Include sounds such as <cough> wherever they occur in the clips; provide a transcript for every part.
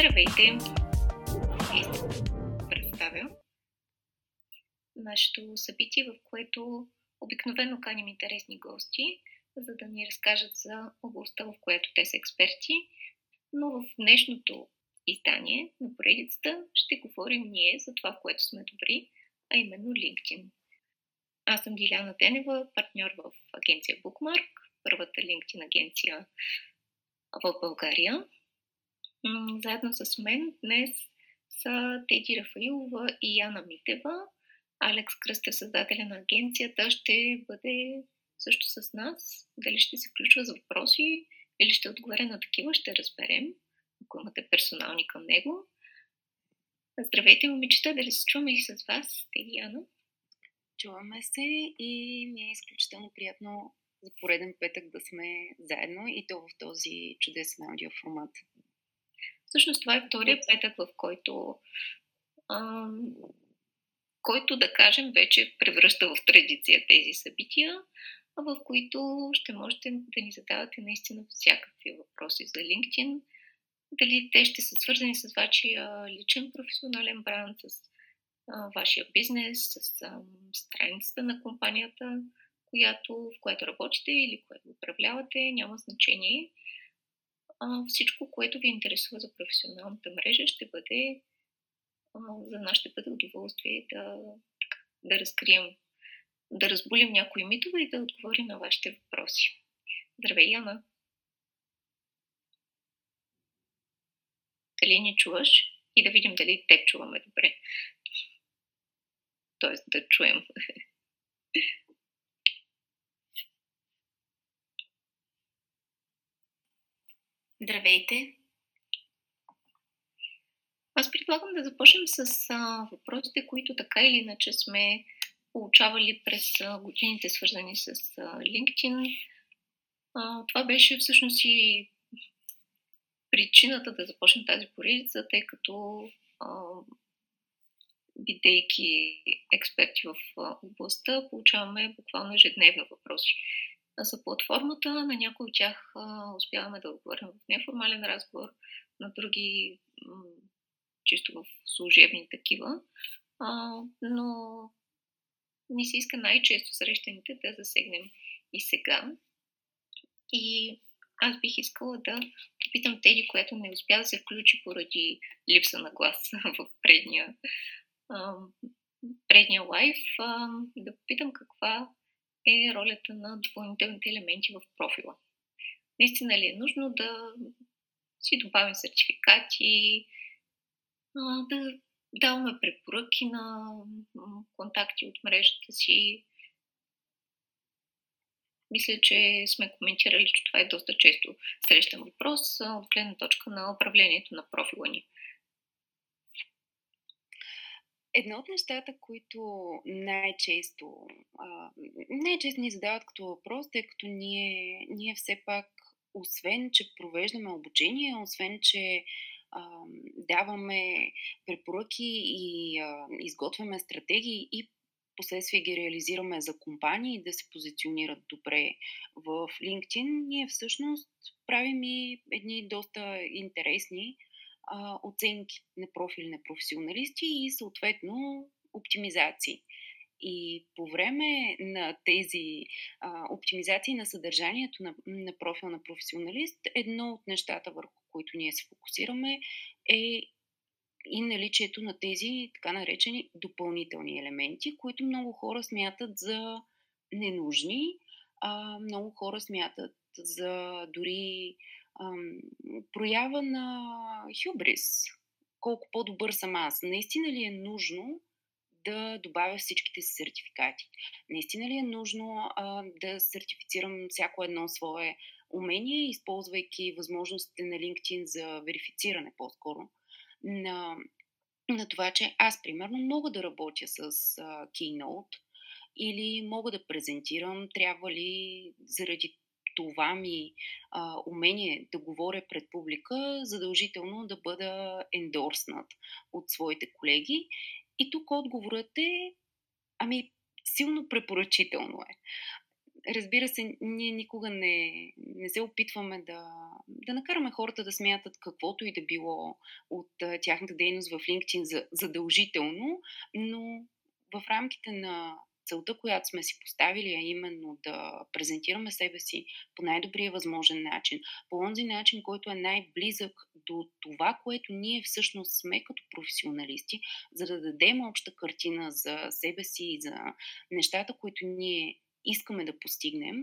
Здравейте! Представя нашето събитие, в което обикновено каним интересни гости, за да ни разкажат за областта, в която те са експерти. Но в днешното издание на поредицата ще говорим ние за това, в което сме добри, а именно LinkedIn. Аз съм Диляна Денева, партньор в агенция Bookmark, първата LinkedIn агенция в България. Заедно с мен днес са Теди Рафаилова и Яна Митева. Алекс Кръстев, създателя на агенцията, ще бъде също с нас. Дали ще се включва за въпроси или ще отговаря на такива, ще разберем, ако имате персонални към него. Здравейте, момичета, дали се чуваме и с вас, Теди Яна? Чуваме се и ми е изключително приятно за пореден петък да сме заедно и то в този чудесен аудиоформат. Всъщност това е втория петък, в който, ам, който да кажем вече превръща в традиция тези събития, в които ще можете да ни задавате наистина всякакви въпроси за LinkedIn. Дали те ще са свързани с вашия личен професионален бранд, с а, вашия бизнес, с а, страницата на компанията, която, в която работите или което управлявате, няма значение. А, всичко, което ви интересува за професионалната мрежа, ще бъде а, за нас ще бъде удоволствие да, да разкрием, да разбулим някои митове и да отговорим на вашите въпроси. Здравей, Яна! Дали ни чуваш? И да видим дали те чуваме добре. Тоест да чуем. <laughs> Здравейте! Аз предлагам да започнем с а, въпросите, които така или иначе сме получавали през а, годините, свързани с а, LinkedIn. А, това беше всъщност и причината да започнем тази поредица, тъй като а, бидейки експерти в областта, получаваме буквално ежедневно въпроси за платформата. На някои от тях успяваме да отговорим в неформален разговор, на други чисто в служебни такива. Но ни се иска най-често срещаните да засегнем и сега. И аз бих искала да попитам Теди, което не успя да се включи поради липса на глас <laughs> в предния, предния лайф, да попитам каква е ролята на допълнителните елементи в профила. Наистина ли е нужно да си добавим сертификати, да даваме препоръки на контакти от мрежата си. Мисля, че сме коментирали, че това е доста често срещан въпрос от гледна точка на управлението на профила ни. Едно от нещата, които най-често, а, най-често ни задават като въпрос, тъй като ние, ние все пак, освен, че провеждаме обучение, освен, че а, даваме препоръки и а, изготвяме стратегии и последствие ги реализираме за компании да се позиционират добре в LinkedIn, ние всъщност правим и едни доста интересни а, оценки на профили на професионалисти и съответно оптимизации. И по време на тези а, оптимизации на съдържанието на, на профил на професионалист, едно от нещата, върху които ние се фокусираме, е и наличието на тези така наречени допълнителни елементи, които много хора смятат за ненужни, а много хора смятат за дори проява на хюбрис. Колко по-добър съм аз. Наистина ли е нужно да добавя всичките си сертификати? Наистина ли е нужно а, да сертифицирам всяко едно свое умение, използвайки възможностите на LinkedIn за верифициране по-скоро на, на това, че аз примерно мога да работя с а, Keynote или мога да презентирам, трябва ли заради това ми а, умение да говоря пред публика, задължително да бъда ендорснат от своите колеги. И тук отговорът е, ами, силно препоръчително е. разбира се, ние никога не, не се опитваме да, да накараме хората да смятат каквото и да било от тяхната дейност в LinkedIn за задължително, но в рамките на целта, която сме си поставили, а именно да презентираме себе си по най-добрия възможен начин, по онзи начин, който е най-близък до това, което ние всъщност сме като професионалисти, за да дадем обща картина за себе си и за нещата, които ние искаме да постигнем,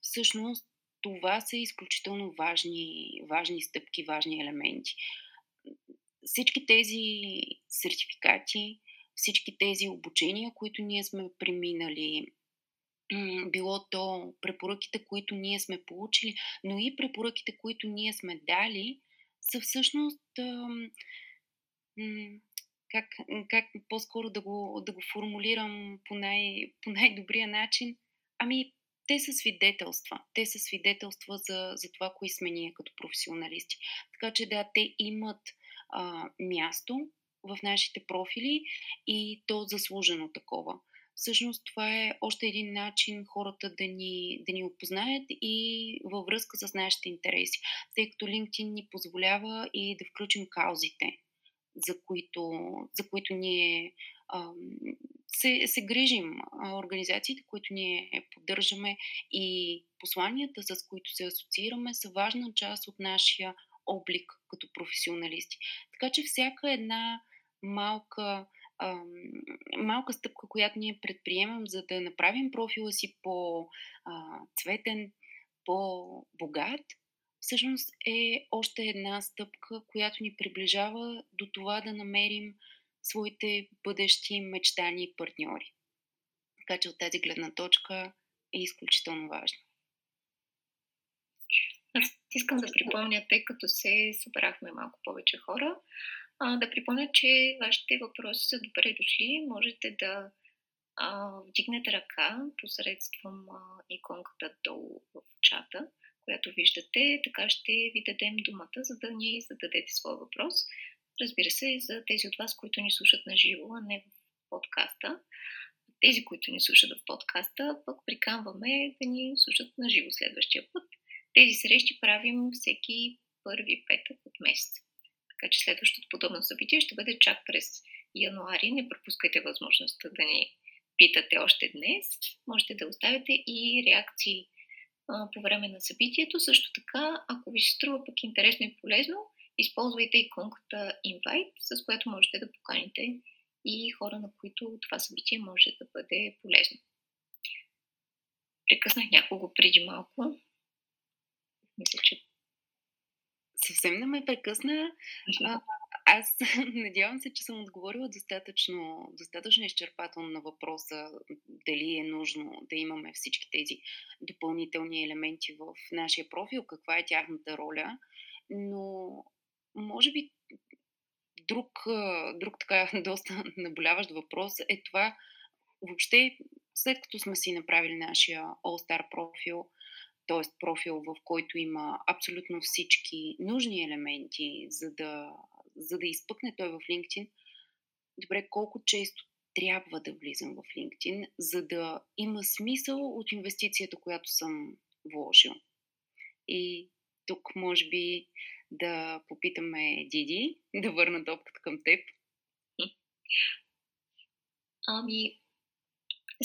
всъщност това са изключително важни, важни стъпки, важни елементи. Всички тези сертификати, всички тези обучения, които ние сме преминали, било то препоръките, които ние сме получили, но и препоръките, които ние сме дали, са всъщност как, как по-скоро да го, да го формулирам по, най, по най-добрия начин? Ами, те са свидетелства. Те са свидетелства за, за това, кои сме ние като професионалисти. Така че да, те имат а, място в нашите профили и то заслужено такова. Всъщност това е още един начин хората да ни, да ни опознаят и във връзка с нашите интереси, тъй като LinkedIn ни позволява и да включим каузите, за които, за които ние се, се грижим. Организациите, които ние поддържаме и посланията, с които се асоциираме, са важна част от нашия облик като професионалисти. Така че всяка една малка, малка стъпка, която ние предприемам, за да направим профила си по-цветен, по-богат, всъщност е още една стъпка, която ни приближава до това да намерим своите бъдещи мечтани партньори. Така че от тази гледна точка е изключително важно. Аз искам да припомня, тъй като се събрахме малко повече хора, а, да припомня, че вашите въпроси са добре дошли. Можете да а, вдигнете ръка посредством а, иконката долу в чата, която виждате. Така ще ви дадем думата, за да ни зададете своя въпрос. Разбира се, за тези от вас, които ни слушат на живо, а не в подкаста. Тези, които ни слушат в подкаста, пък приканваме да ни слушат на живо следващия път. Тези срещи правим всеки първи петък от месец. Така че следващото подобно събитие ще бъде чак през януари. Не пропускайте възможността да ни питате още днес. Можете да оставите и реакции а, по време на събитието. Също така, ако ви се струва пък интересно и полезно, използвайте иконката Invite, с която можете да поканите и хора, на които това събитие може да бъде полезно. Прекъснах някого преди малко. Мисля, че съвсем не ме прекъсна. А, аз <laughs> надявам се, че съм отговорила достатъчно, достатъчно изчерпателно на въпроса дали е нужно да имаме всички тези допълнителни елементи в нашия профил, каква е тяхната роля. Но, може би, друг, друг така <laughs> доста наболяващ въпрос е това въобще, след като сме си направили нашия All-Star профил, т.е. профил, в който има абсолютно всички нужни елементи, за да, за да изпъкне той в LinkedIn, добре, колко често трябва да влизам в LinkedIn, за да има смисъл от инвестицията, която съм вложил. И тук може би да попитаме Диди, да върна топката към теб. Ами,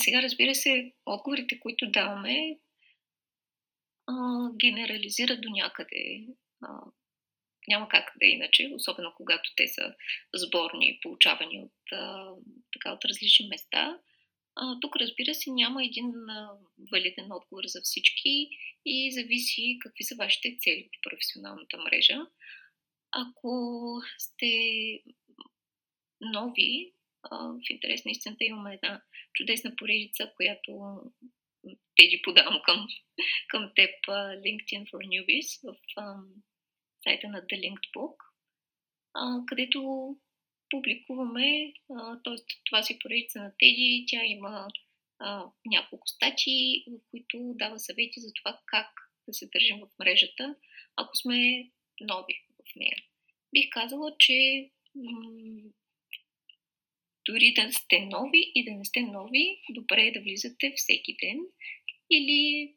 сега разбира се, отговорите, които даваме, а, генерализират до някъде. Няма как да е иначе, особено когато те са сборни, получавани от, така, от различни места. Тук, разбира се, няма един валиден отговор за всички и зависи какви са вашите цели в професионалната мрежа. Ако сте нови, в интерес на истината имаме една чудесна поредица, която Теди подавам към, към теб LinkedIn for Newbies в а, сайта на The Linked Book, а, където публикуваме, т.е. това си поредица на Теди, тя има а, няколко статии, в които дава съвети за това как да се държим в мрежата, ако сме нови в нея. Бих казала, че дори да сте нови и да не сте нови, добре е да влизате всеки ден или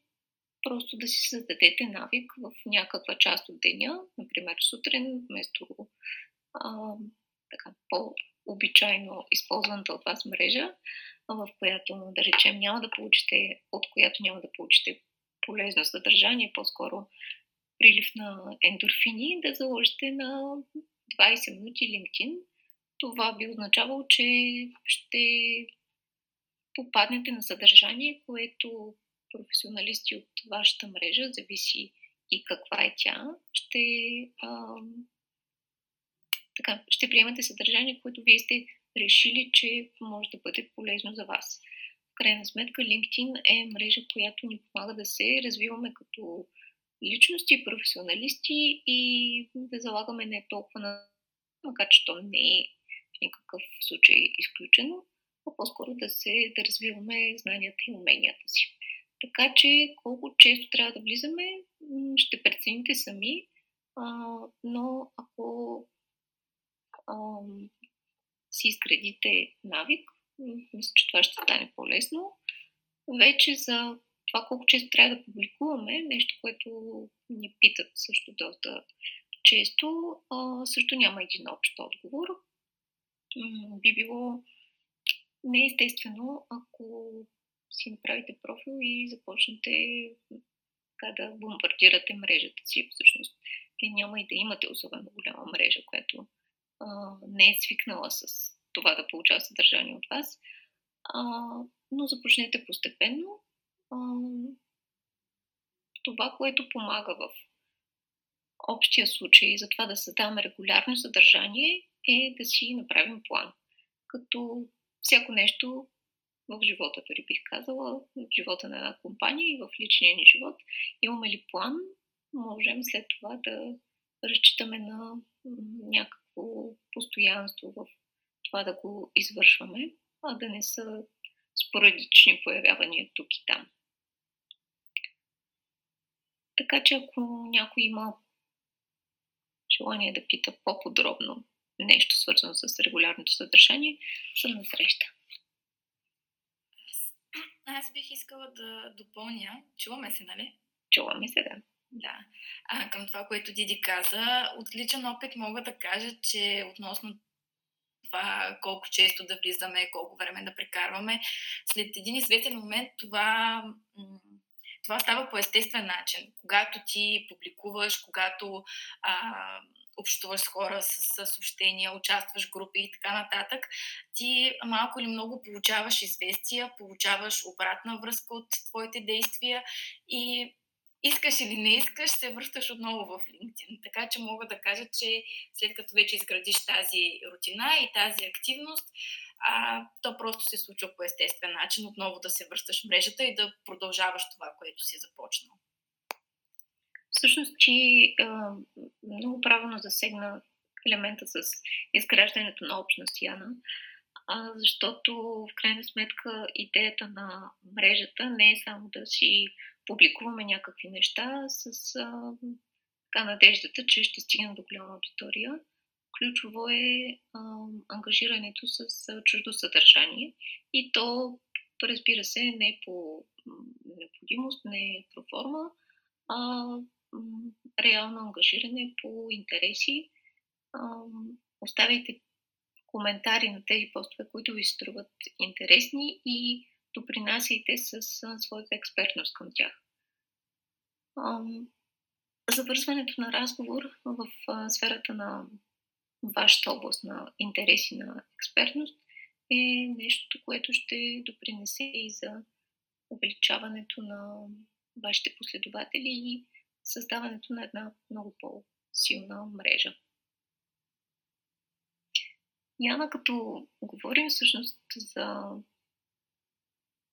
просто да си създадете навик в някаква част от деня, например сутрин, вместо а, така, по-обичайно използваната от вас мрежа, в която, да речем, няма да получите, от която няма да получите полезно съдържание, по-скоро прилив на ендорфини, да заложите на 20 минути LinkedIn. Това би означавало, че ще попаднете на съдържание, което професионалисти от вашата мрежа, зависи и каква е тя, ще, а, така, ще приемате съдържание, което вие сте решили, че може да бъде полезно за вас. В крайна сметка LinkedIn е мрежа, която ни помага да се развиваме като личности, професионалисти и да залагаме не толкова на макар че то не е никакъв случай изключено, а по-скоро да се да развиваме знанията и уменията си. Така че колко често трябва да влизаме, ще прецените сами, а, но ако а, си изградите навик, мисля, че това ще стане по-лесно. Вече за това колко често трябва да публикуваме, нещо, което ни питат също доста често, а, също няма един общ отговор. Би било неестествено, ако си направите профил и започнете така да бомбардирате мрежата си. Всъщност, вие няма и да имате особено голяма мрежа, която а, не е свикнала с това да получава съдържание от вас. А, но започнете постепенно. А, това, което помага в общия случай за това да създаваме регулярно съдържание е да си направим план. Като всяко нещо в живота, дори бих казала, в живота на една компания и в личния ни живот. Имаме ли план, можем след това да разчитаме на някакво постоянство в това да го извършваме, а да не са спорадични появявания тук и там. Така че ако някой има желание да пита по-подробно нещо свързано с регулярното съдържание, съм на среща. <clears throat> Аз бих искала да допълня. Чуваме се, нали? Чуваме се, да. Да. А, към това, което Диди каза, от личен опит мога да кажа, че относно това колко често да влизаме, колко време да прекарваме, след един известен момент това, това става по естествен начин. Когато ти публикуваш, когато а, общуваш с хора с, съобщения, участваш в групи и така нататък, ти малко или много получаваш известия, получаваш обратна връзка от твоите действия и искаш или не искаш, се връщаш отново в LinkedIn. Така че мога да кажа, че след като вече изградиш тази рутина и тази активност, а, то просто се случва по естествен начин, отново да се връщаш в мрежата и да продължаваш това, което си започнал. Всъщност ти много правилно засегна елемента с изграждането на общност, Яна, защото в крайна сметка идеята на мрежата не е само да си публикуваме някакви неща с а, така надеждата, че ще стигнем до голяма аудитория. Ключово е а, ангажирането с а, чуждо съдържание и то, разбира се, не по необходимост, не про форма, а реално ангажиране по интереси. Оставяйте коментари на тези постове, които ви струват интересни и допринасяйте с своята експертност към тях. Завързването на разговор в сферата на вашата област на интереси на експертност е нещо, което ще допринесе и за увеличаването на вашите последователи и създаването на една много по-силна мрежа. Яна, като говорим всъщност за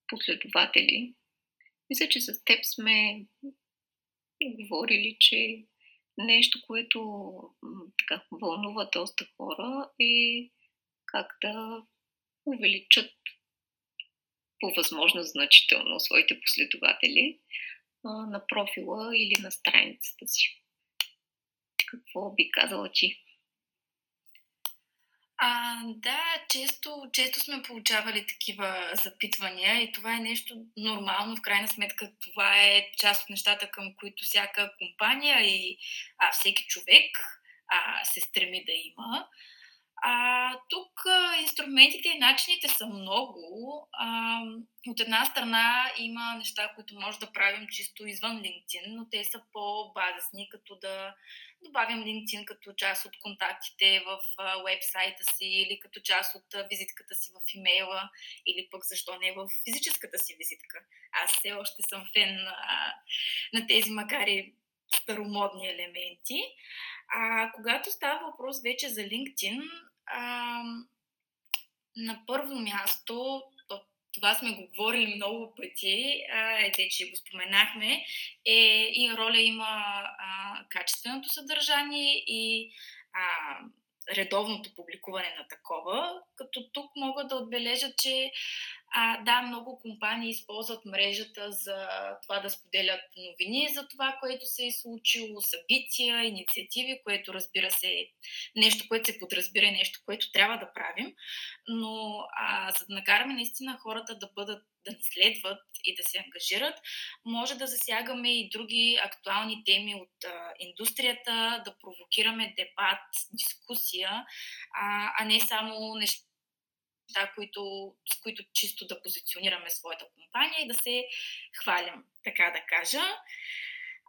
последователи, мисля, че с теб сме говорили, че нещо, което така, вълнува доста хора е как да увеличат по възможност значително своите последователи на профила или на страницата си. Какво би казала ти? А, да, често, често сме получавали такива запитвания и това е нещо нормално. В крайна сметка това е част от нещата, към които всяка компания и а, всеки човек а, се стреми да има. А, тук а, инструментите и начините са много. А, от една страна има неща, които може да правим чисто извън LinkedIn, но те са по-базисни, като да добавим LinkedIn като част от контактите в вебсайта си или като част от визитката си в имейла или пък защо не в физическата си визитка. Аз все още съм фен а, на тези, макар и старомодни елементи. А когато става въпрос вече за LinkedIn, а, на първо място, това сме го говорили много пъти, е, че го споменахме, е, и роля има а, качественото съдържание и а, редовното публикуване на такова, като тук мога да отбележа, че а, да, много компании използват мрежата за това да споделят новини за това, което се е случило, събития, инициативи, което разбира се е нещо, което се подразбира, нещо, което трябва да правим. Но а, за да накараме наистина хората да бъдат да ни следват и да се ангажират, може да засягаме и други актуални теми от а, индустрията, да провокираме дебат, дискусия, а, а не само неща неща, които, с които чисто да позиционираме своята компания и да се хвалим, така да кажа.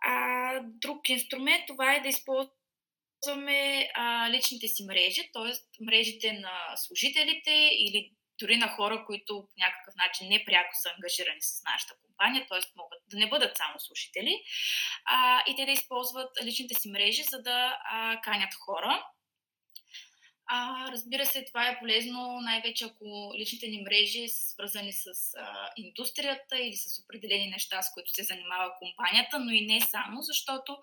А, друг инструмент това е да използваме а, личните си мрежи, т.е. мрежите на служителите или дори на хора, които по някакъв начин непряко са ангажирани с нашата компания, т.е. могат да не бъдат само служители, а, и те да използват личните си мрежи, за да а, канят хора. А, разбира се, това е полезно най-вече ако личните ни мрежи са свързани с а, индустрията или с определени неща, с които се занимава компанията, но и не само, защото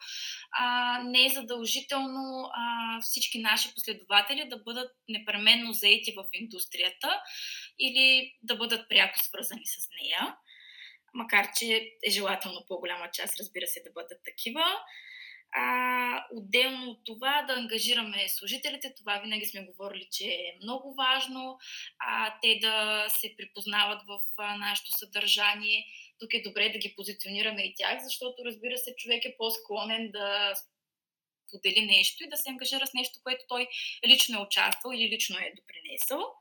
а, не е задължително а, всички наши последователи да бъдат непременно заети в индустрията или да бъдат пряко свързани с нея, макар че е желателно по-голяма част, разбира се, да бъдат такива. А, отделно от това да ангажираме служителите, това винаги сме говорили, че е много важно, а, те да се припознават в нашето съдържание. Тук е добре да ги позиционираме и тях, защото разбира се, човек е по-склонен да подели нещо и да се ангажира с нещо, което той лично е участвал или лично е допринесъл.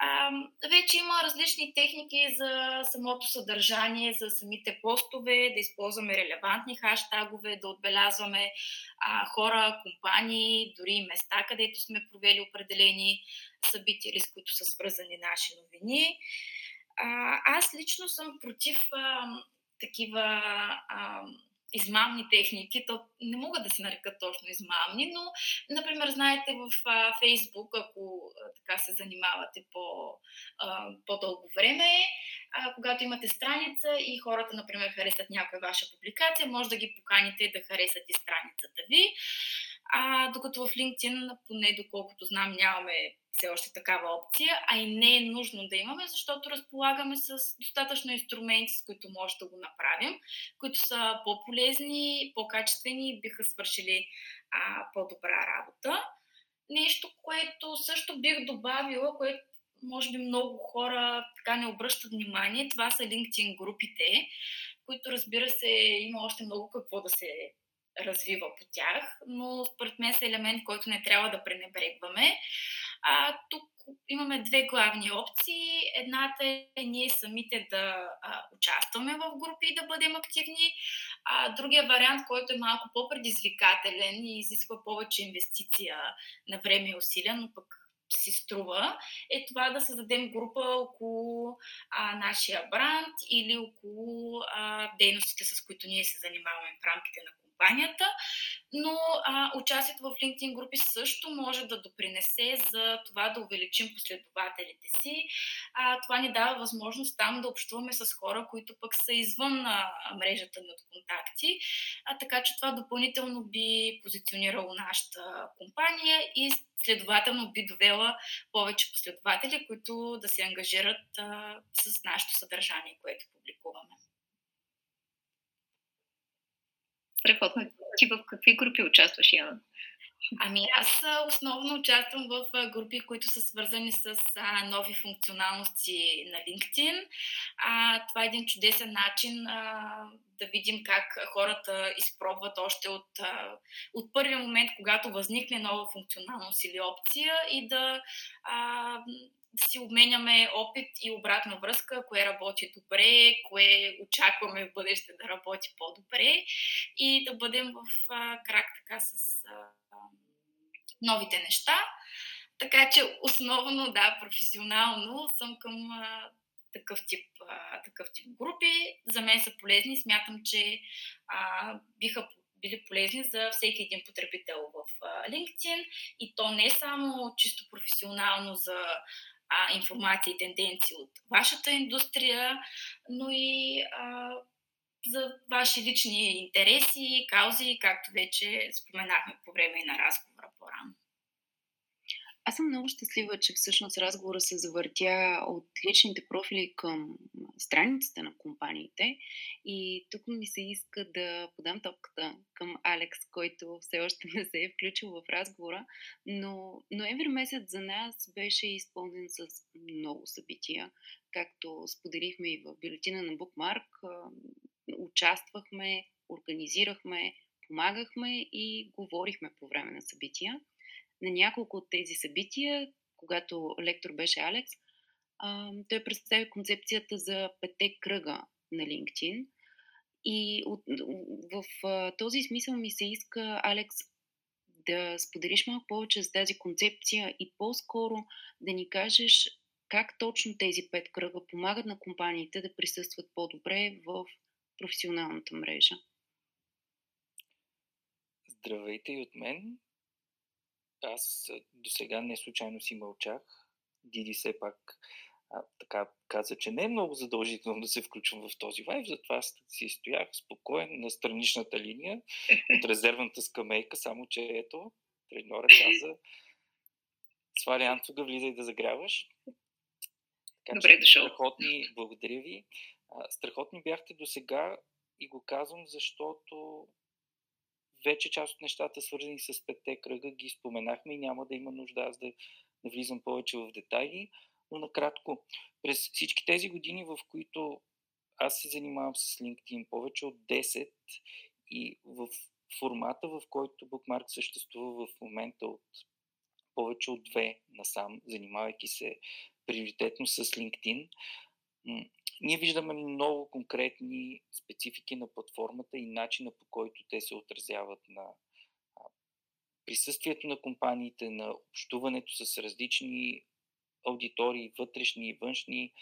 А, вече има различни техники за самото съдържание, за самите постове, да използваме релевантни хаштагове, да отбелязваме а, хора, компании, дори места, където сме провели определени събития, с които са свързани наши новини. А, аз лично съм против а, такива а, измамни техники, то не могат да се нарекат точно измамни, но, например, знаете в Фейсбук, ако така се занимавате по, по-дълго време, когато имате страница и хората, например, харесат някоя ваша публикация, може да ги поканите да харесат и страницата ви. А, докато в LinkedIn, поне доколкото знам, нямаме все още такава опция, а и не е нужно да имаме, защото разполагаме с достатъчно инструменти, с които може да го направим, които са по-полезни, по-качествени и биха свършили а, по-добра работа. Нещо, което също бих добавила, което може би много хора така не обръщат внимание, това са LinkedIn групите, които разбира се има още много какво да се развива по тях, но според мен са елемент, който не трябва да пренебрегваме. А, тук имаме две главни опции. Едната е ние самите да а, участваме в групи и да бъдем активни. А, другия вариант, който е малко по-предизвикателен и изисква повече инвестиция на време и усилия, но пък си струва, е това да създадем група около а, нашия бранд или около а, дейностите, с които ние се занимаваме в рамките на компанията, но а, участието в LinkedIn групи също може да допринесе за това да увеличим последователите си. А, това ни дава възможност там да общуваме с хора, които пък са извън а, мрежата ни от контакти, а, така че това допълнително би позиционирало нашата компания и следователно би довела повече последователи, които да се ангажират а, с нашето съдържание, което публикуваме. Страхотно. Ти в какви групи участваш, Яна? Ами аз основно участвам в групи, които са свързани с а, нови функционалности на LinkedIn. А, това е един чудесен начин а, да видим как хората изпробват още от, от първия момент, когато възникне нова функционалност или опция и да а, си обменяме опит и обратна връзка, кое работи добре, кое очакваме в бъдеще да работи по-добре и да бъдем в крак така с а, новите неща. Така че основно, да, професионално съм към а, такъв, тип, а, такъв тип групи. За мен са полезни. Смятам, че а, биха били полезни за всеки един потребител в LinkedIn и то не само чисто професионално за а, информация и тенденции от вашата индустрия, но и а, за ваши лични интереси, каузи, както вече споменахме по време на разговора по-рано. Аз съм много щастлива, че всъщност разговора се завъртя от личните профили към страниците на компаниите. И тук ми се иска да подам топката към Алекс, който все още не се е включил в разговора. Но ноември месец за нас беше изпълнен с много събития. Както споделихме и в бюлетина на Bookmark, участвахме, организирахме, помагахме и говорихме по време на събития на няколко от тези събития, когато лектор беше Алекс, а, той представи концепцията за пете кръга на LinkedIn. И от, в, в този смисъл ми се иска, Алекс, да споделиш малко повече за тази концепция и по-скоро да ни кажеш как точно тези пет кръга помагат на компаниите да присъстват по-добре в професионалната мрежа. Здравейте и от мен аз до сега не случайно си мълчах. Диди все пак а, така каза, че не е много задължително да се включвам в този вайб, затова аз си стоях спокоен на страничната линия от <laughs> резервната скамейка, само че ето, треньора каза, сваля Анцуга, влизай да загряваш. Така, Добре че, дошъл. Страхотни, благодаря ви. А, страхотни бяхте до сега и го казвам, защото вече част от нещата, свързани с петте кръга, ги споменахме и няма да има нужда аз да, да влизам повече в детайли. Но накратко, през всички тези години, в които аз се занимавам с LinkedIn повече от 10 и в формата, в който Bookmark съществува в момента от повече от две насам, занимавайки се приоритетно с LinkedIn, ние виждаме много конкретни специфики на платформата и начина по който те се отразяват на присъствието на компаниите, на общуването с различни аудитории, вътрешни и външни.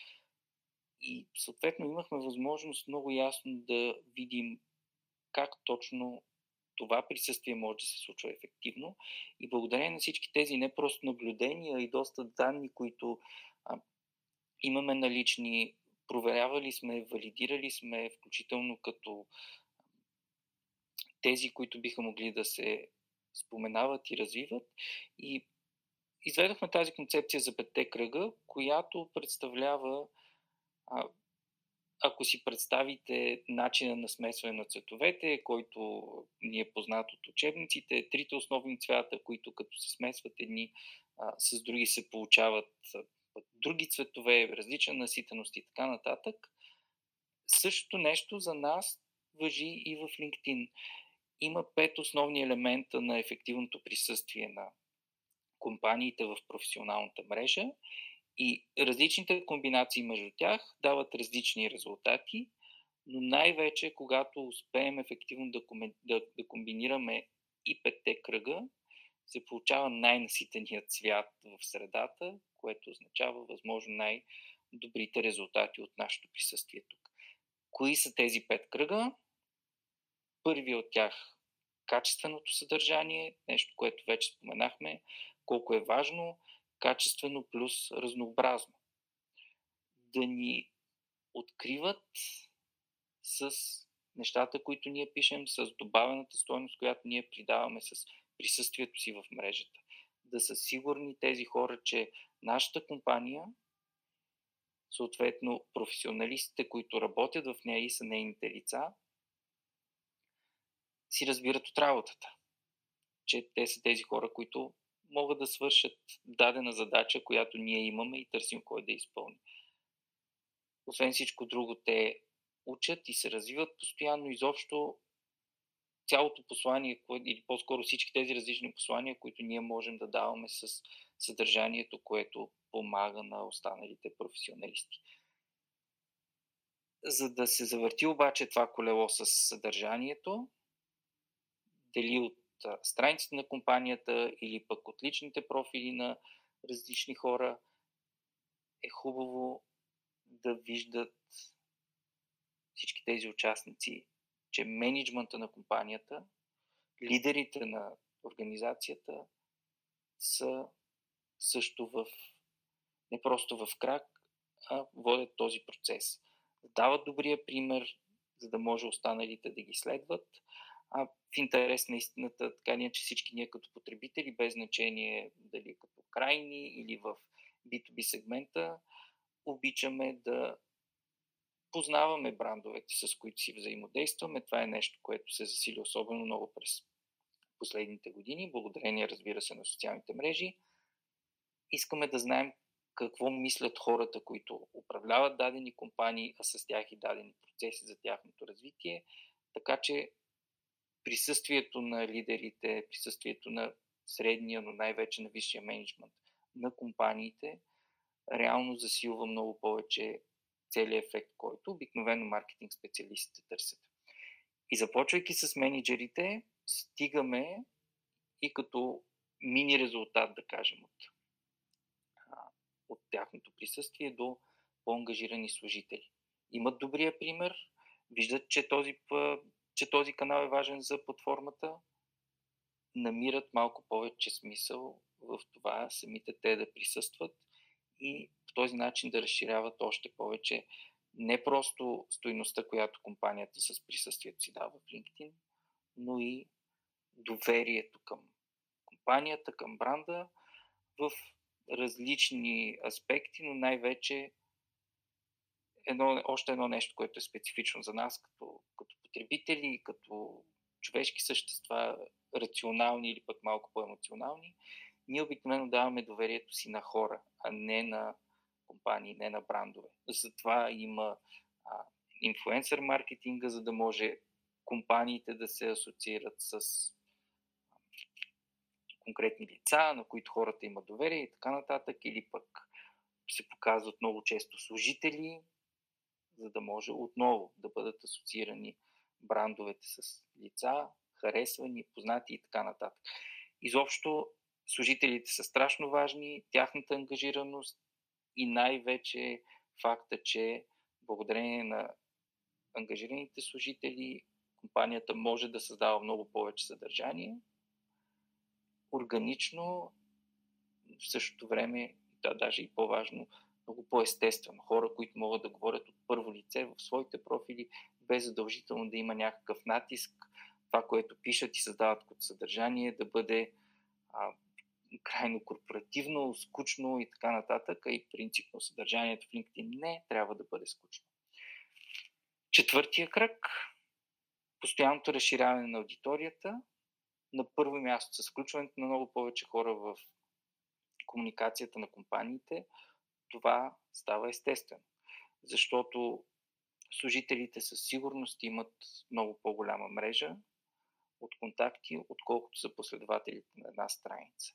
И съответно имахме възможност много ясно да видим как точно това присъствие може да се случва ефективно. И благодарение на всички тези не просто наблюдения, и доста данни, които имаме налични проверявали сме, валидирали сме, включително като тези, които биха могли да се споменават и развиват. И изведохме тази концепция за петте кръга, която представлява, ако си представите начина на смесване на цветовете, който ни е познат от учебниците, трите основни цвята, които като се смесват едни с други се получават други цветове, различна наситеност и така нататък. Същото нещо за нас въжи и в LinkedIn. Има пет основни елемента на ефективното присъствие на компаниите в професионалната мрежа и различните комбинации между тях дават различни резултати, но най-вече когато успеем ефективно да, да, да комбинираме и петте кръга, се получава най-наситеният цвят в средата, което означава възможно най-добрите резултати от нашето присъствие тук. Кои са тези пет кръга? Първи от тях качественото съдържание, нещо, което вече споменахме, колко е важно, качествено плюс разнообразно. Да ни откриват с нещата, които ние пишем, с добавената стойност, която ние придаваме с присъствието си в мрежата. Да са сигурни тези хора, че нашата компания, съответно професионалистите, които работят в нея и са нейните лица, си разбират от работата. че те са тези хора, които могат да свършат дадена задача, която ние имаме и търсим кой да изпълни. Освен всичко друго, те учат и се развиват постоянно. Изобщо цялото послание, или по-скоро всички тези различни послания, които ние можем да даваме с съдържанието, което помага на останалите професионалисти. За да се завърти обаче това колело с съдържанието, дали от страниците на компанията или пък от личните профили на различни хора, е хубаво да виждат всички тези участници, че менеджмента на компанията, лидерите на организацията са също в, не просто в крак, а водят този процес. Дават добрия пример, за да може останалите да ги следват. А в интерес на истината, така ние, че всички ние като потребители, без значение дали като крайни или в B2B сегмента, обичаме да познаваме брандовете, с които си взаимодействаме. Това е нещо, което се засили особено много през последните години, благодарение, разбира се, на социалните мрежи. Искаме да знаем какво мислят хората, които управляват дадени компании, а с тях и дадени процеси за тяхното развитие. Така че присъствието на лидерите, присъствието на средния, но най-вече на висшия менеджмент на компаниите, реално засилва много повече целият ефект, който обикновено маркетинг специалистите търсят. И започвайки с менеджерите, стигаме и като мини резултат, да кажем, от, от тяхното присъствие до по-ангажирани служители. Имат добрия пример, виждат, че този, че този канал е важен за платформата, намират малко повече смисъл в това самите те да присъстват и този начин да разширяват още повече не просто стоиността, която компанията с присъствието си дава в LinkedIn, но и доверието към компанията, към бранда в различни аспекти, но най-вече едно, още едно нещо, което е специфично за нас като, като потребители, като човешки същества, рационални или пък малко по-емоционални, ние обикновено даваме доверието си на хора, а не на компании, не на брандове. Затова има а, инфлуенсър маркетинга, за да може компаниите да се асоциират с конкретни лица, на които хората имат доверие и така нататък, или пък се показват много често служители, за да може отново да бъдат асоциирани брандовете с лица, харесвани, познати и така нататък. Изобщо служителите са страшно важни, тяхната ангажираност и най-вече факта, че благодарение на ангажираните служители компанията може да създава много повече съдържание, органично, в същото време, да, даже и по-важно, много по-естествено. Хора, които могат да говорят от първо лице в своите профили, без задължително да има някакъв натиск, това, което пишат и създават като съдържание, да бъде а, крайно корпоративно, скучно и така нататък, а и принципно съдържанието в LinkedIn не трябва да бъде скучно. Четвъртия кръг постоянното разширяване на аудиторията. На първо място с включването на много повече хора в комуникацията на компаниите, това става естествено. Защото служителите със сигурност имат много по-голяма мрежа от контакти, отколкото са последователите на една страница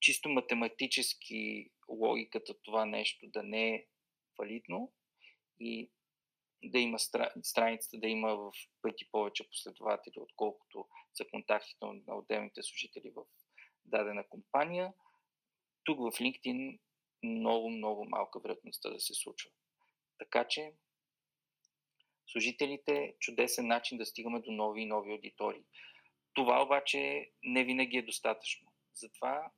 чисто математически логиката това нещо да не е валидно и да има страницата да има в пъти повече последователи, отколкото са контактите на отделните служители в дадена компания. Тук в LinkedIn много, много малка вероятността да се случва. Така че служителите чудесен начин да стигаме до нови и нови аудитории. Това обаче не винаги е достатъчно. Затова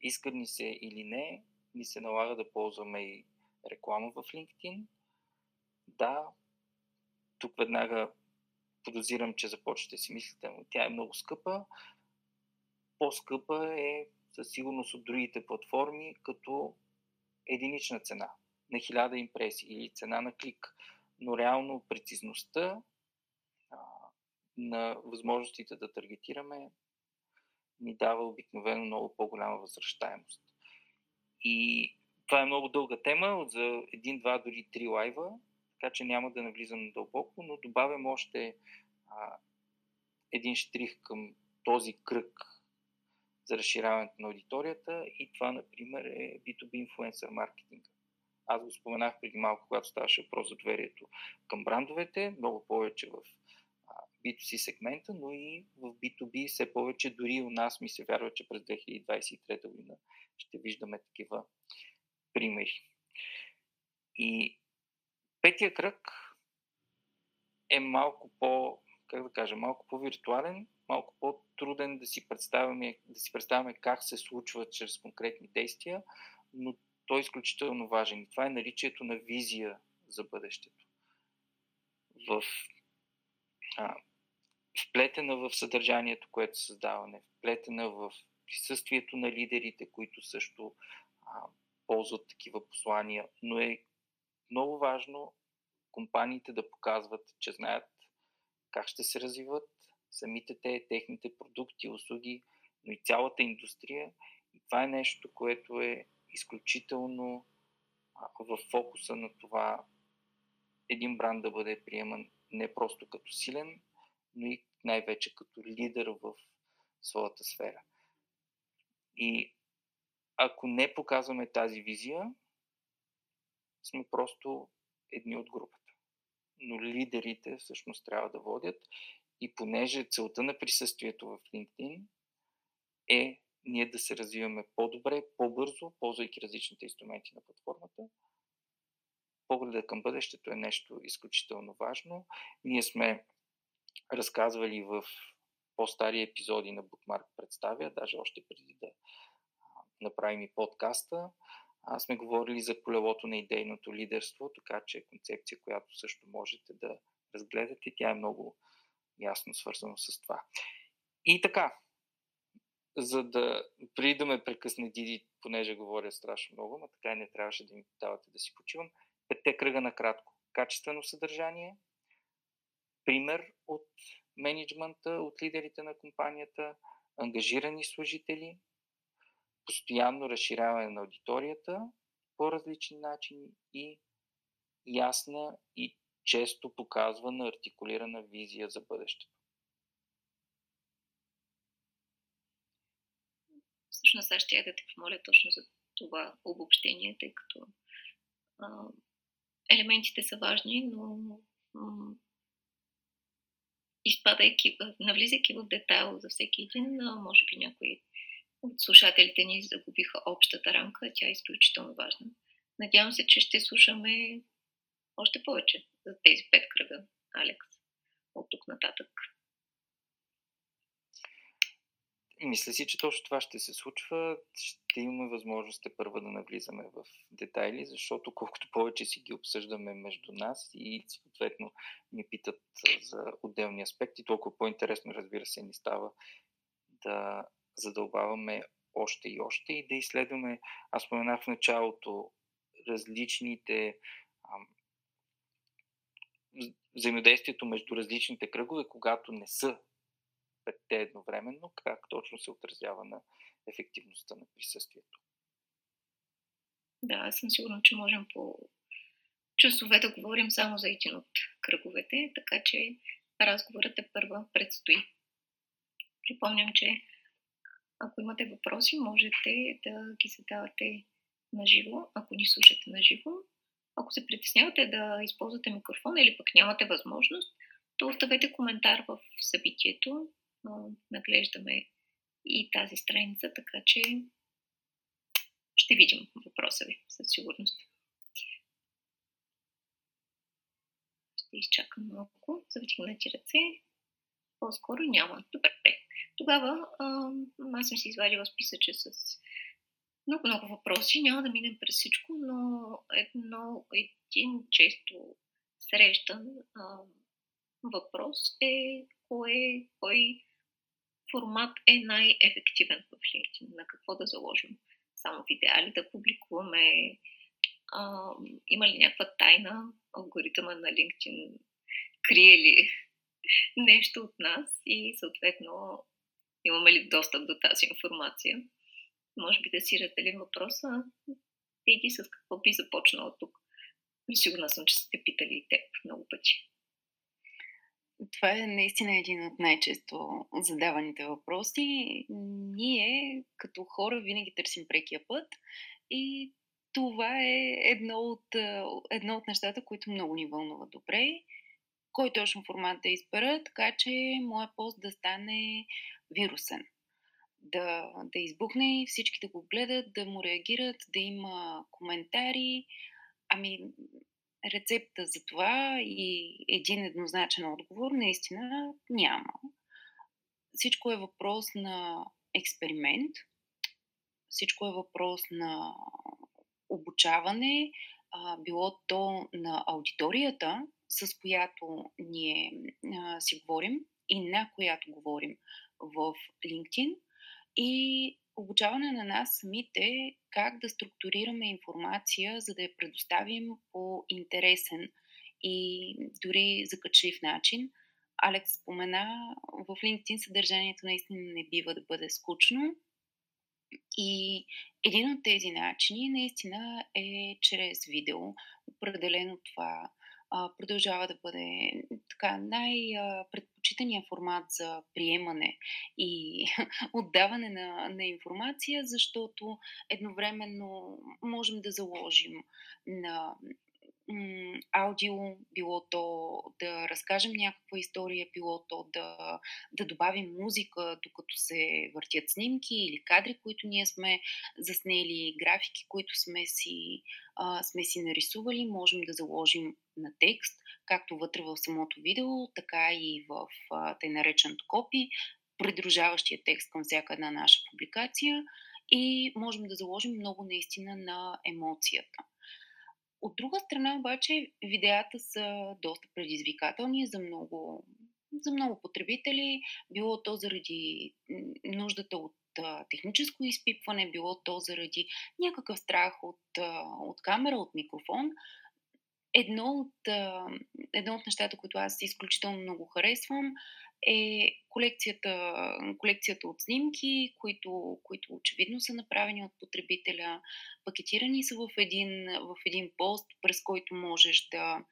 иска се или не, ни се налага да ползваме и реклама в LinkedIn. Да, тук веднага подозирам, че започвате си мислите, но тя е много скъпа. По-скъпа е със сигурност от другите платформи, като единична цена на 1000 импресии или цена на клик. Но реално прецизността а, на възможностите да таргетираме ни дава обикновено много по-голяма възвръщаемост. И това е много дълга тема, за един, два, дори три лайва, така че няма да навлизам дълбоко, но добавям още а, един штрих към този кръг за разширяването на аудиторията и това, например, е B2B инфлуенсър маркетинг. Аз го споменах преди малко, когато ставаше въпрос за доверието към брандовете, много повече в B2C сегмента, но и в B2B все повече. Дори у нас ми се вярва, че през 2023 година ще виждаме такива примери. И петия кръг е малко по, как да кажа, малко по-виртуален, малко по-труден да си представяме, да си представяме как се случва чрез конкретни действия, но той е изключително важен. И това е наличието на визия за бъдещето. В, а, вплетена в съдържанието, което създаваме, вплетена в присъствието на лидерите, които също а, ползват такива послания, но е много важно компаниите да показват, че знаят как ще се развиват самите те, техните продукти, услуги, но и цялата индустрия. И това е нещо, което е изключително в фокуса на това един бранд да бъде приеман не просто като силен, но и най-вече като лидер в своята сфера. И ако не показваме тази визия, сме просто едни от групата. Но лидерите всъщност трябва да водят и понеже целта на присъствието в LinkedIn е ние да се развиваме по-добре, по-бързо, ползвайки различните инструменти на платформата, погледа към бъдещето е нещо изключително важно. Ние сме разказвали в по-стари епизоди на Bookmark представя, даже още преди да направим и подкаста. А сме говорили за колелото на идейното лидерство, така че е концепция, която също можете да разгледате. Тя е много ясно свързана с това. И така, за да, преди да прекъсне Диди, понеже говоря страшно много, но така и не трябваше да ми давате да си почивам, петте кръга накратко. Качествено съдържание, пример от менеджмента, от лидерите на компанията, ангажирани служители, постоянно разширяване на аудиторията по различни начини и ясна и често показвана артикулирана визия за бъдещето. Всъщност аз ще я да те помоля точно за това обобщение, тъй като а, елементите са важни, но изпадайки, навлизайки в детайл за всеки един, може би някои от слушателите ни загубиха общата рамка, тя е изключително важна. Надявам се, че ще слушаме още повече за тези пет кръга, Алекс, от тук нататък. Мисля си, че точно това ще се случва. Ще имаме възможност първа да навлизаме в детайли, защото колкото повече си ги обсъждаме между нас и съответно ни питат за отделни аспекти, толкова по-интересно, разбира се, ни става да задълбаваме още и още и да изследваме. Аз споменах в началото различните ам, взаимодействието между различните кръгове, когато не са петте едновременно, как точно се отразява на ефективността на присъствието. Да, аз съм сигурна, че можем по часове да говорим само за един от кръговете, така че разговорът е първа предстои. Припомням, че ако имате въпроси, можете да ги задавате на живо, ако ни слушате на живо. Ако се притеснявате да използвате микрофон или пък нямате възможност, то оставете коментар в събитието. Наглеждаме и тази страница, така че ще видим въпроса ви със сигурност. Ще изчакам малко за вдигнати ръце. По-скоро няма. Добре. Тогава аз съм си извадила списъче с много-много въпроси. Няма да минем през всичко, но едно, един често срещан а, въпрос е кое, кой формат е най-ефективен в LinkedIn, на какво да заложим. Само видеали да публикуваме, а, има ли някаква тайна, алгоритъма на LinkedIn крие ли <laughs> нещо от нас и съответно имаме ли достъп до тази информация. Може би да си разделим въпроса. Еди с какво би започнала тук? Сигурна съм, че сте питали и теб много пъти. Това е наистина един от най-често задаваните въпроси. Ние, като хора, винаги търсим прекия път и това е едно от, едно от нещата, които много ни вълнуват добре. Кой точно формат да избера, така че моят пост да стане вирусен. Да, да избухне, всички да го гледат, да му реагират, да има коментари. Ами, рецепта за това и един еднозначен отговор наистина няма. Всичко е въпрос на експеримент, всичко е въпрос на обучаване, било то на аудиторията, с която ние си говорим и на която говорим в LinkedIn и обучаване на нас самите как да структурираме информация, за да я предоставим по интересен и дори закачлив начин. Алекс спомена, в LinkedIn съдържанието наистина не бива да бъде скучно. И един от тези начини наистина е чрез видео. Определено това продължава да бъде така най-предпочитания формат за приемане и <laughs> отдаване на, на информация, защото едновременно можем да заложим на м- аудио, било то да разкажем някаква история, било то да, да добавим музика, докато се въртят снимки или кадри, които ние сме заснели, графики, които сме си, а, сме си нарисували, можем да заложим на текст, както вътре в самото видео, така и в тъй нареченото копи, придружаващия текст към всяка една наша публикация и можем да заложим много наистина на емоцията. От друга страна обаче видеята са доста предизвикателни за много, за много потребители, било то заради нуждата от техническо изпипване, било то заради някакъв страх от, от камера, от микрофон. Едно от, едно от нещата, които аз изключително много харесвам, е колекцията, колекцията от снимки, които, които очевидно са направени от потребителя, пакетирани са в един, в един пост, през който можеш да,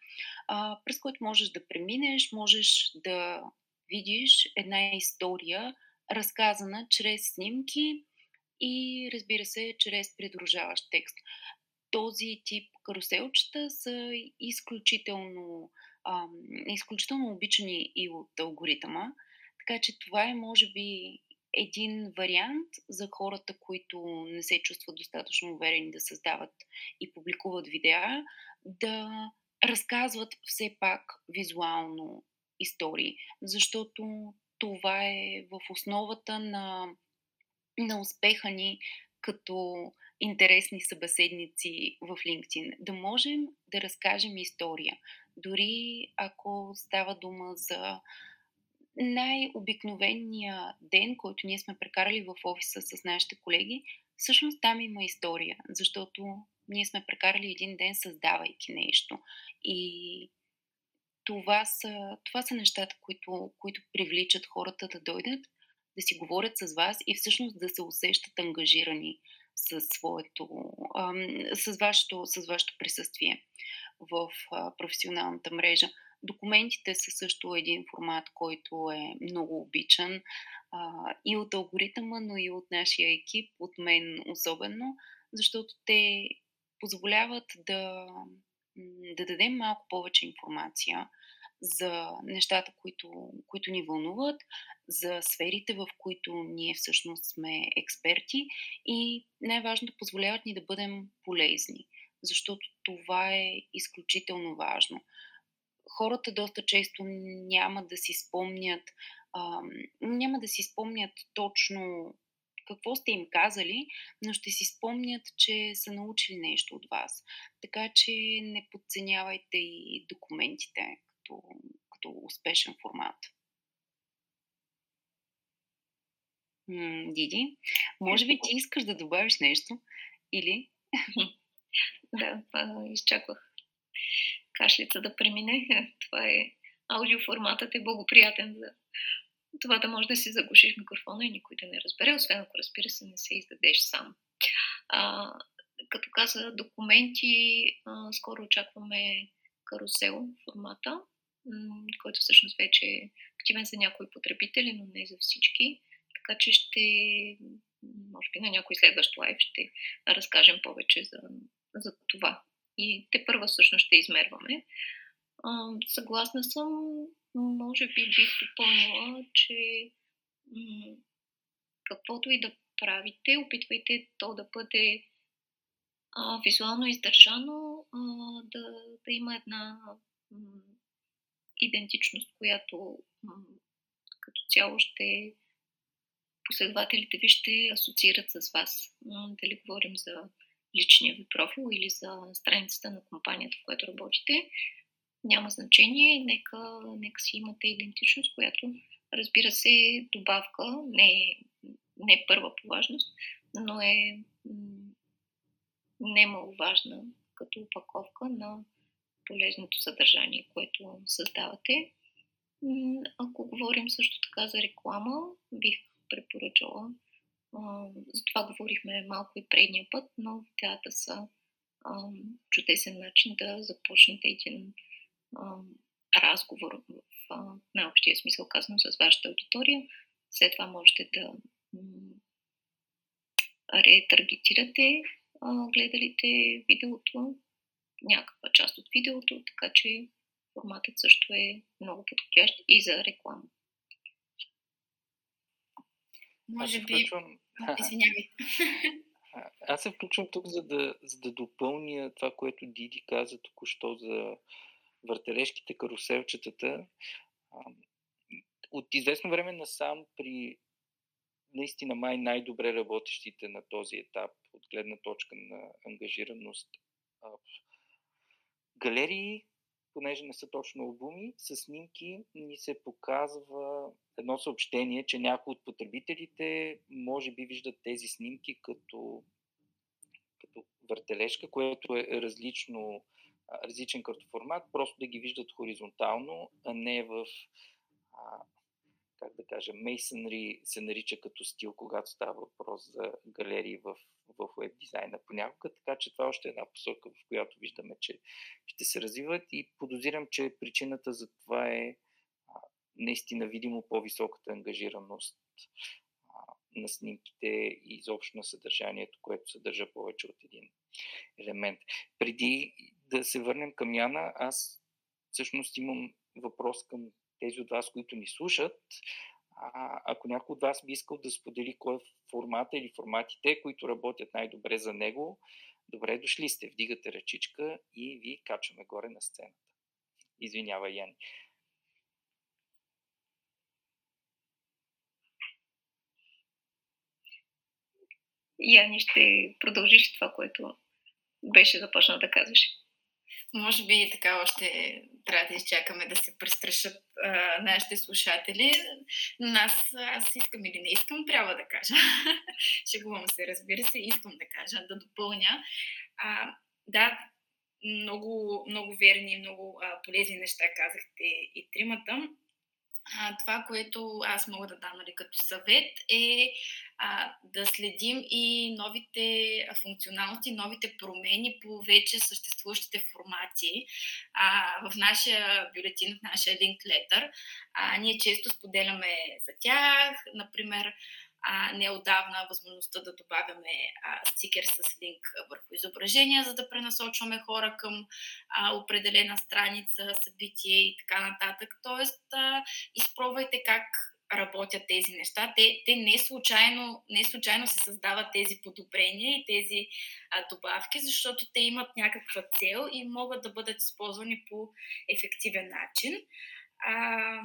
а, през който можеш да преминеш, можеш да видиш една история, разказана чрез снимки и разбира се, чрез придружаващ текст. Този тип каруселчета са изключително а, изключително обичани и от алгоритъма. Така че това е, може би, един вариант за хората, които не се чувстват достатъчно уверени да създават и публикуват видеа, да разказват все пак визуално истории, защото това е в основата на, на успеха ни като интересни събеседници в LinkedIn. Да можем да разкажем история. Дори ако става дума за най-обикновения ден, който ние сме прекарали в офиса с нашите колеги, всъщност там има история, защото ние сме прекарали един ден създавайки нещо. И това са, това са нещата, които, които привличат хората да дойдат, да си говорят с вас и всъщност да се усещат ангажирани с, своето, с, вашето, с вашето присъствие в професионалната мрежа. Документите са също един формат, който е много обичан и от алгоритъма, но и от нашия екип, от мен особено, защото те позволяват да, да дадем малко повече информация за нещата, които, които ни вълнуват, за сферите, в които ние всъщност сме експерти и най-важното позволяват ни да бъдем полезни, защото това е изключително важно. Хората доста често няма да си спомнят, а, няма да си спомнят точно какво сте им казали, но ще си спомнят, че са научили нещо от вас. Така че не подценявайте и документите като, като успешен формат. М- Диди, може би ти <laughs> искаш да добавиш нещо? Или? <laughs> да, изчаквах кашлица да премине. <laughs> Това е аудиоформатът е благоприятен за това да може да си заглушиш микрофона и никой да не разбере, освен ако разбира се не се издадеш сам. А, като каза документи, а, скоро очакваме карусел формата, който всъщност вече е активен за някои потребители, но не за всички. Така че ще, може би на някой следващ лайв ще разкажем повече за, за това. И те първа всъщност ще измерваме. Съгласна съм, може би бих допълнила, че каквото и да правите, опитвайте то да бъде визуално издържано, да, да има една идентичност, която като цяло ще последователите ви ще асоциират с вас. Дали говорим за личния ви профил или за страницата на компанията, в която работите, няма значение. Нека, нека си имате идентичност, която разбира се добавка, не, не е първа по важност, но е немаловажна като упаковка на полезното съдържание, което създавате. Ако говорим също така за реклама, бих препоръчала. За това говорихме малко и предния път, но теата са чудесен начин да започнете един разговор в най-общия смисъл казано с вашата аудитория. След това можете да ретаргетирате гледалите видеото, някаква част от видеото, така че форматът също е много подходящ и за реклама. Може би... Включвам... Извинявай. Аз се включвам тук, за да, за да допълня това, което Диди каза току-що за въртележките, каруселчетата. От известно време насам при наистина май най-добре работещите на този етап от гледна точка на ангажираност галерии, понеже не са точно албуми, с снимки ни се показва едно съобщение, че някои от потребителите може би виждат тези снимки като, като въртележка, което е различно, различен като формат, просто да ги виждат хоризонтално, а не в как да кажа, мейсънри се нарича като стил, когато става въпрос за галерии в, в веб дизайна понякога, така че това е още една посока, в която виждаме, че ще се развиват и подозирам, че причината за това е а, наистина видимо по-високата ангажираност а, на снимките и изобщо на съдържанието, което съдържа повече от един елемент. Преди да се върнем към Яна, аз всъщност имам въпрос към тези от вас, които ни слушат, а, ако някой от вас би искал да сподели кой е формата или форматите, които работят най-добре за него, добре дошли сте, вдигате ръчичка и ви качваме горе на сцената. Извинявай, Яни. Яни, ще продължиш това, което беше започнал да казваш. Може би така още трябва да изчакаме да се престрашат а, нашите слушатели. Но аз, искам или не искам, трябва да кажа. <laughs> Шегувам се, разбира се, искам да кажа, да допълня. А, да, много, много верни, много а, полезни неща казахте и тримата. А, това, което аз мога да дам нали, като съвет е а, да следим и новите функционалности, новите промени по вече съществуващите формати. А, в нашия бюлетин, в нашия линк летър, а, ние често споделяме за тях. Например, а, неодавна възможността да добавяме а, стикер с линк върху изображения, за да пренасочваме хора към а, определена страница, събитие и така нататък. Тоест, а, изпробвайте как работят тези неща. Те, те не, случайно, не случайно се създават тези подобрения и тези а, добавки, защото те имат някаква цел и могат да бъдат използвани по ефективен начин. А,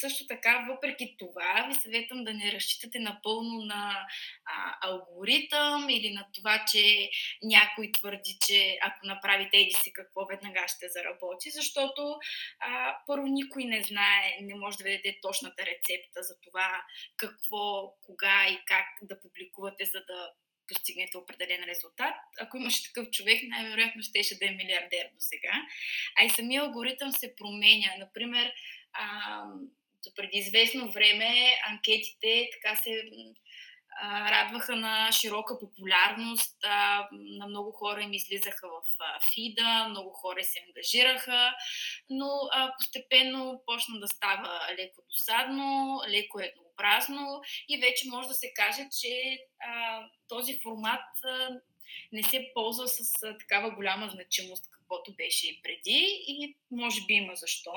също така, въпреки това, ви съветвам да не разчитате напълно на а, алгоритъм или на това, че някой твърди, че ако направите еди си какво, веднага ще заработи, защото а, първо никой не знае, не може да ведете точната рецепта за това какво, кога и как да публикувате, за да постигнете определен резултат. Ако имаше такъв човек, най-вероятно щеше да е милиардер до сега. А и самия алгоритъм се променя. Например, а, преди известно време анкетите така се а, радваха на широка популярност, а, на много хора им излизаха в а, фида, много хора се ангажираха, но а, постепенно почна да става леко досадно, леко еднообразно и вече може да се каже, че а, този формат а, не се ползва с а, такава голяма значимост, каквото беше и преди и може би има защо.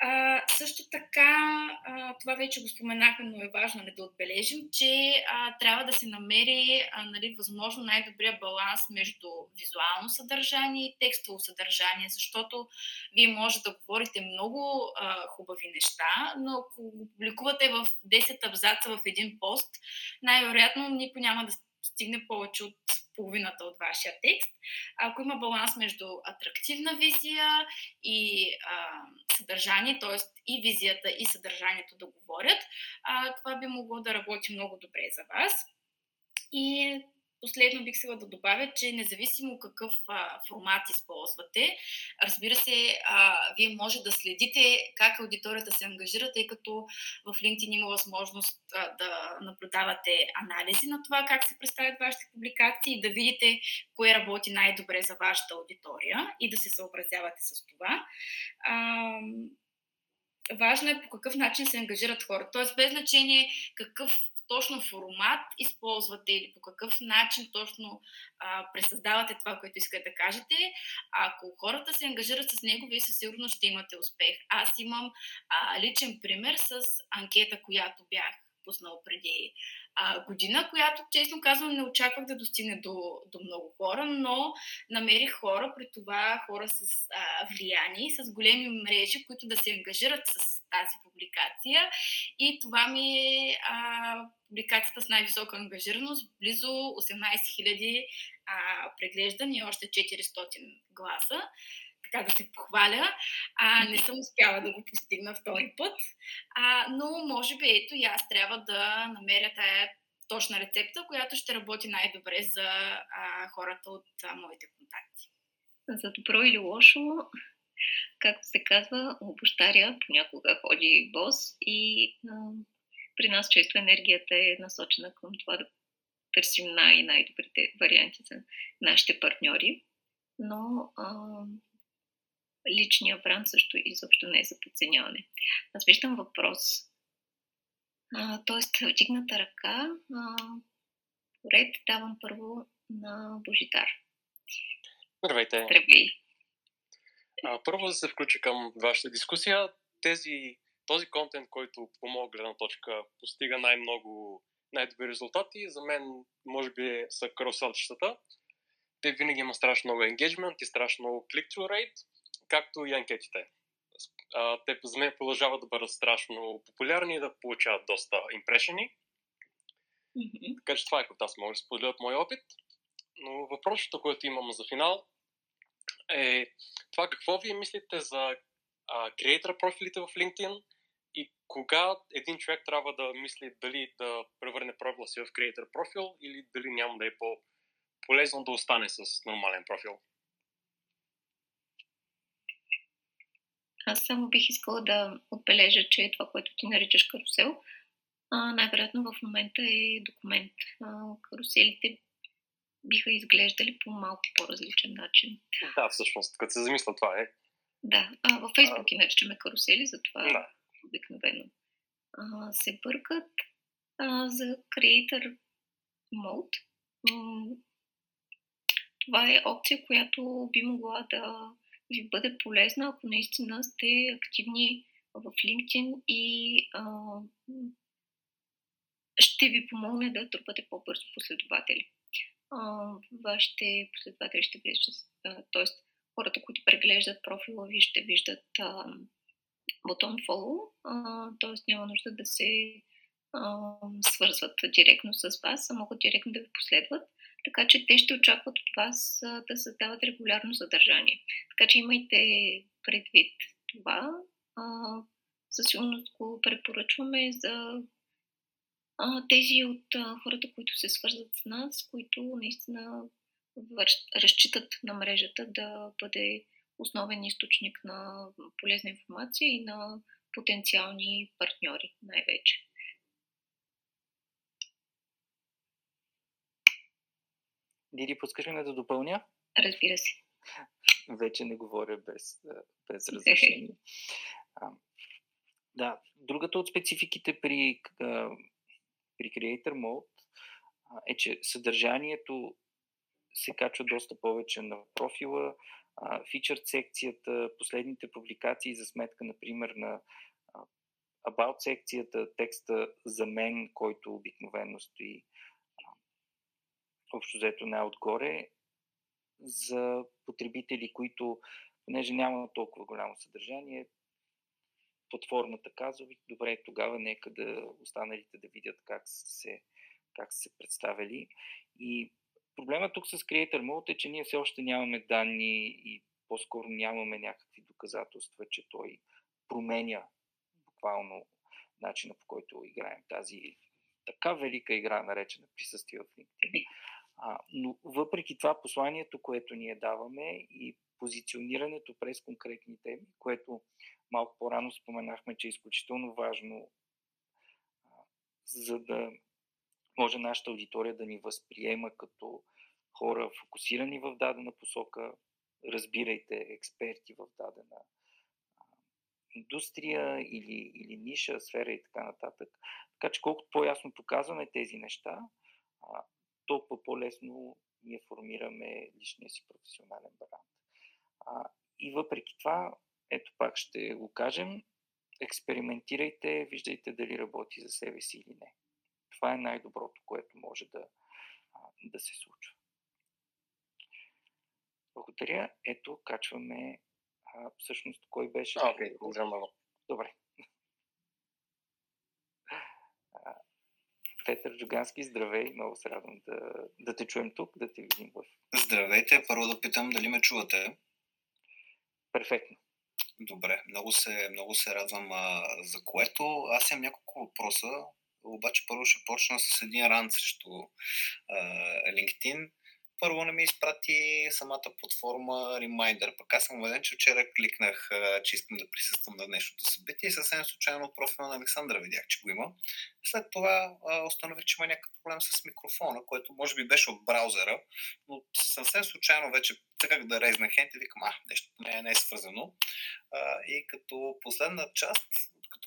А, също така, а, това вече го споменахме, но е важно нали, да отбележим, че а, трябва да се намери а, нали, възможно най-добрия баланс между визуално съдържание и текстово съдържание, защото вие може да говорите много а, хубави неща, но ако го публикувате в 10 абзаца в един пост, най-вероятно никой няма да стигне повече от половината от вашия текст. Ако има баланс между атрактивна визия и а, съдържание, т.е. и визията и съдържанието да говорят, а, това би могло да работи много добре за вас. И Последно бих сега да добавя, че независимо какъв а, формат използвате, разбира се, а, вие може да следите как аудиторията се ангажира, тъй като в LinkedIn има възможност а, да наблюдавате анализи на това как се представят вашите публикации да видите кое работи най-добре за вашата аудитория и да се съобразявате с това. А, важно е по какъв начин се ангажират хората. Тоест, без значение какъв точно формат използвате или по какъв начин точно а, пресъздавате това, което искате да кажете. Ако хората се ангажират с него, вие със сигурност ще имате успех. Аз имам а, личен пример с анкета, която бях пуснал преди а, година, която, честно казвам, не очаквах да достигне до, до много хора, но намерих хора, при това хора с а, влияние, с големи мрежи, които да се ангажират с тази публикация. И това ми е а, публикацията с най-висока ангажираност, близо 18 000 а, преглеждани и още 400 гласа така да се похваля. А, не съм успяла да го постигна втори път, а, но може би ето и аз трябва да намеря тая точна рецепта, която ще работи най-добре за а, хората от а, моите контакти. За добро или лошо, както се казва, обощаря понякога ходи бос и а, при нас често енергията е насочена към това да търсим най- най-добрите варианти за нашите партньори. Но а, личния бранд също изобщо не е за подценяване. Аз виждам въпрос. тоест, вдигната ръка. А, поред давам първо на Божидар. Здравейте. Здравей. А, първо да се включа към вашата дискусия. Тези, този контент, който по моя гледна точка постига най-много най-добри резултати, за мен може би са каруселчетата. Те винаги има страшно много engagement и страшно много click-through rate както и анкетите. Те за мен продължават да бъдат страшно популярни и да получават доста импрешени. Mm-hmm. Така че това е което аз мога да споделя от мой опит. Но въпросът, което имам за финал е това какво вие мислите за креатор профилите в LinkedIn и кога един човек трябва да мисли дали да превърне профила си в креатор профил или дали няма да е по-полезно да остане с нормален профил. Аз само бих искала да отбележа, че това, което ти наричаш карусел, най-вероятно в момента е документ. Каруселите биха изглеждали по малко по-различен начин. Да, всъщност, като се замисля това е. Да, а, във Фейсбук а... наричаме карусели, затова да. обикновено а, се бъркат. А, за Creator Mode това е опция, която би могла да ви бъде полезна, ако наистина сте активни в LinkedIn и а, ще ви помогне да трупате по-бързо последователи. А, вашите последователи ще влизат, т.е. хората, които преглеждат профила ви, ще виждат а, бутон follow, т.е. няма нужда да се а, свързват директно с вас, а могат директно да ви последват така че те ще очакват от вас да създават регулярно съдържание. Така че имайте предвид това. Със сигурност го препоръчваме за тези от хората, които се свързват с нас, които наистина разчитат на мрежата да бъде основен източник на полезна информация и на потенциални партньори най-вече. Диди, пускаш ли ме да допълня? Разбира се. Вече не говоря без, без разрешение. <laughs> А, да, другата от спецификите при, при Creator Mode е, че съдържанието се качва доста повече на профила, фичър секцията, последните публикации за сметка, например, на About секцията, текста за мен, който обикновено стои общо взето най-отгоре, за потребители, които, понеже няма толкова голямо съдържание, платформата казва, добре, тогава нека да останалите да видят как се, как се представили. И проблема тук с Creator Mode е, че ние все още нямаме данни и по-скоро нямаме някакви доказателства, че той променя буквално начина по който играем тази така велика игра, наречена присъствие в LinkedIn. А, но въпреки това посланието, което ние даваме и позиционирането през конкретни теми, което малко по-рано споменахме, че е изключително важно, а, за да може нашата аудитория да ни възприема като хора фокусирани в дадена посока, разбирайте експерти в дадена индустрия или, или ниша, сфера и така нататък. Така че колкото по-ясно показваме тези неща, толкова по-лесно ние формираме личния си професионален бранд. А, и въпреки това, ето пак ще го кажем, експериментирайте, виждайте дали работи за себе си или не. Това е най-доброто, което може да, да се случва. Благодаря. Ето, качваме а, всъщност кой беше. Окей, okay. Добре. Петър Джугански, здравей, много се радвам да, да те чуем тук, да те видим в... Здравейте, първо да питам дали ме чувате. Перфектно. Добре, много се, много се радвам а, за което. Аз имам няколко въпроса, обаче първо ще почна с един ран срещу а, LinkedIn първо не ми изпрати самата платформа Reminder. Пък аз съм убеден, че вчера кликнах, че искам да присъствам на днешното събитие и съвсем случайно от профила на Александра видях, че го има. След това установих, че има някакъв проблем с микрофона, който може би беше от браузера, но съвсем случайно вече цъках да резнах хент и викам, а, нещо не, не е свързано. и като последна част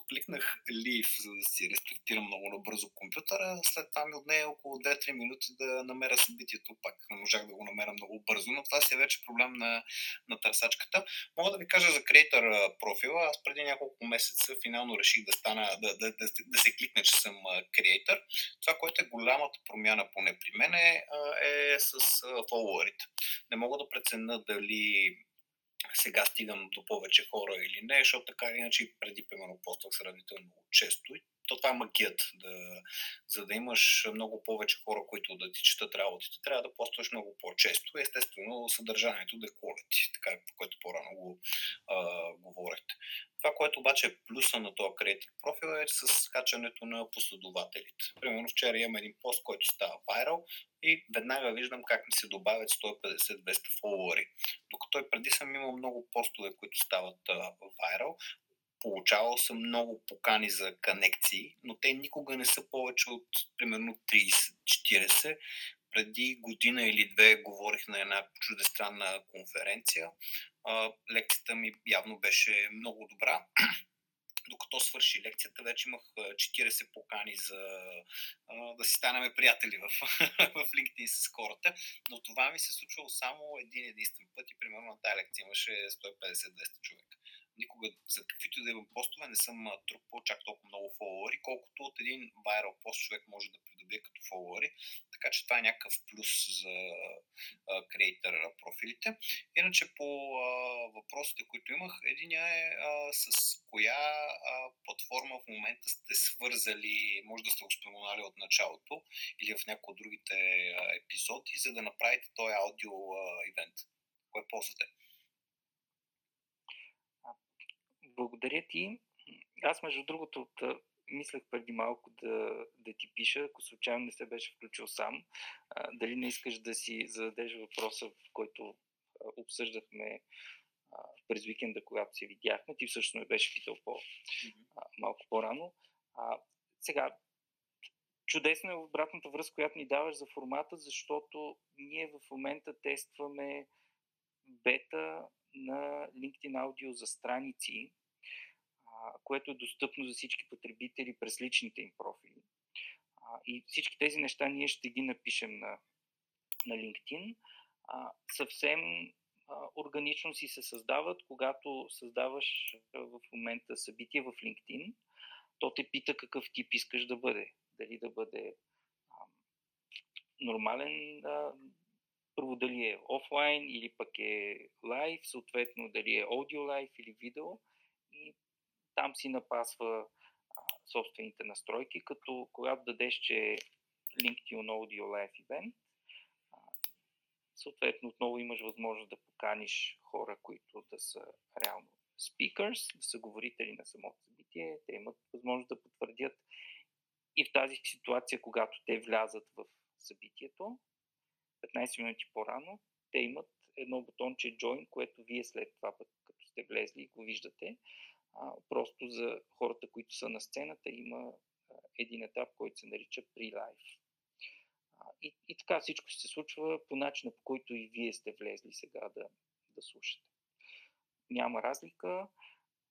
кликнах Leave, за да си рестартирам много набързо компютъра. След това ми отне около 2-3 минути да намеря събитието пак. Не можах да го намеря много бързо, но това си е вече проблем на, на търсачката. Мога да ви кажа за Creator профила. Аз преди няколко месеца финално реших да, стана, да, да, да, да се кликне, че съм Creator. Това, което е голямата промяна поне при мен е, е с фолуарите. Не мога да преценя дали сега стигам до повече хора или не, защото така или иначе преди, примерно, поствах сравнително често. И то това е магият. Да, за да имаш много повече хора, които да ти четат работите, трябва да постваш много по-често. Естествено, съдържанието да е quality, така, което по-рано го а, говорихте. Това, което обаче е плюса на този креатор профил е с качането на последователите. Примерно вчера имам един пост, който става viral и веднага виждам как ми се добавят 150-200 фолуари. Докато и преди съм имал много постове, които стават viral, получавал съм много покани за конекции, но те никога не са повече от примерно 30-40. Преди година или две говорих на една чудестранна конференция. лекцията ми явно беше много добра. <clears throat> Докато свърши лекцията, вече имах 40 покани за да си станем приятели в, <laughs> в LinkedIn с хората, но това ми се случвало само един единствен път и примерно на тази лекция имаше 150-200 човека никога за каквито да имам постове не съм трупал чак толкова много фолуари, колкото от един вайрал пост човек може да придобие като фолуари. Така че това е някакъв плюс за креатор профилите. Иначе по а, въпросите, които имах, един е а, с коя а, платформа в момента сте свързали, може да сте го споменали от началото или в някои от другите епизоди, за да направите този аудио ивент. Кое ползвате? Благодаря ти. Аз, между другото, да, мислех преди малко да, да ти пиша, ако случайно не се беше включил сам, а, дали не искаш да си зададеш въпроса, в който а, обсъждахме а, през уикенда, когато се видяхме. Ти всъщност ме беше питал по, а, малко по-рано. А, сега, чудесно е обратната връзка, която ни даваш за формата, защото ние в момента тестваме бета на LinkedIn Audio за страници, което е достъпно за всички потребители през личните им профили. И всички тези неща ние ще ги напишем на, на LinkedIn. Съвсем органично си се създават, когато създаваш в момента събитие в LinkedIn, то те пита какъв тип искаш да бъде. Дали да бъде нормален, а, първо дали е офлайн или пък е лайв, съответно дали е аудио лайв или видео там си напасва а, собствените настройки, като когато дадеш, че е LinkedIn Audio Live Event, а, съответно отново имаш възможност да поканиш хора, които да са реално speakers, да са говорители на самото събитие, те имат възможност да потвърдят и в тази ситуация, когато те влязат в събитието, 15 минути по-рано, те имат едно бутонче Join, което вие след това, път, като сте влезли го виждате, а, просто за хората, които са на сцената, има а, един етап, който се нарича Pre-Live. И, и така всичко се случва по начина, по който и вие сте влезли сега да, да слушате. Няма разлика,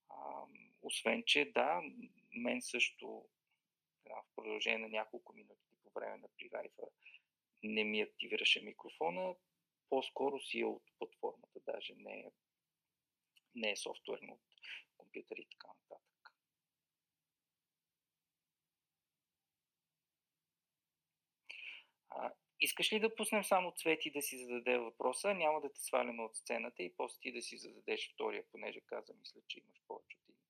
а, освен че да, мен също да, в продължение на няколко минути по време на прилайфа не ми активираше микрофона, по-скоро си е от платформата, даже не е, не е софтуерно от компютъри и така нататък. А, искаш ли да пуснем само Цвети да си зададе въпроса? Няма да те сваляме от сцената и после ти да си зададеш втория, понеже каза, мисля, че имаш повече от един.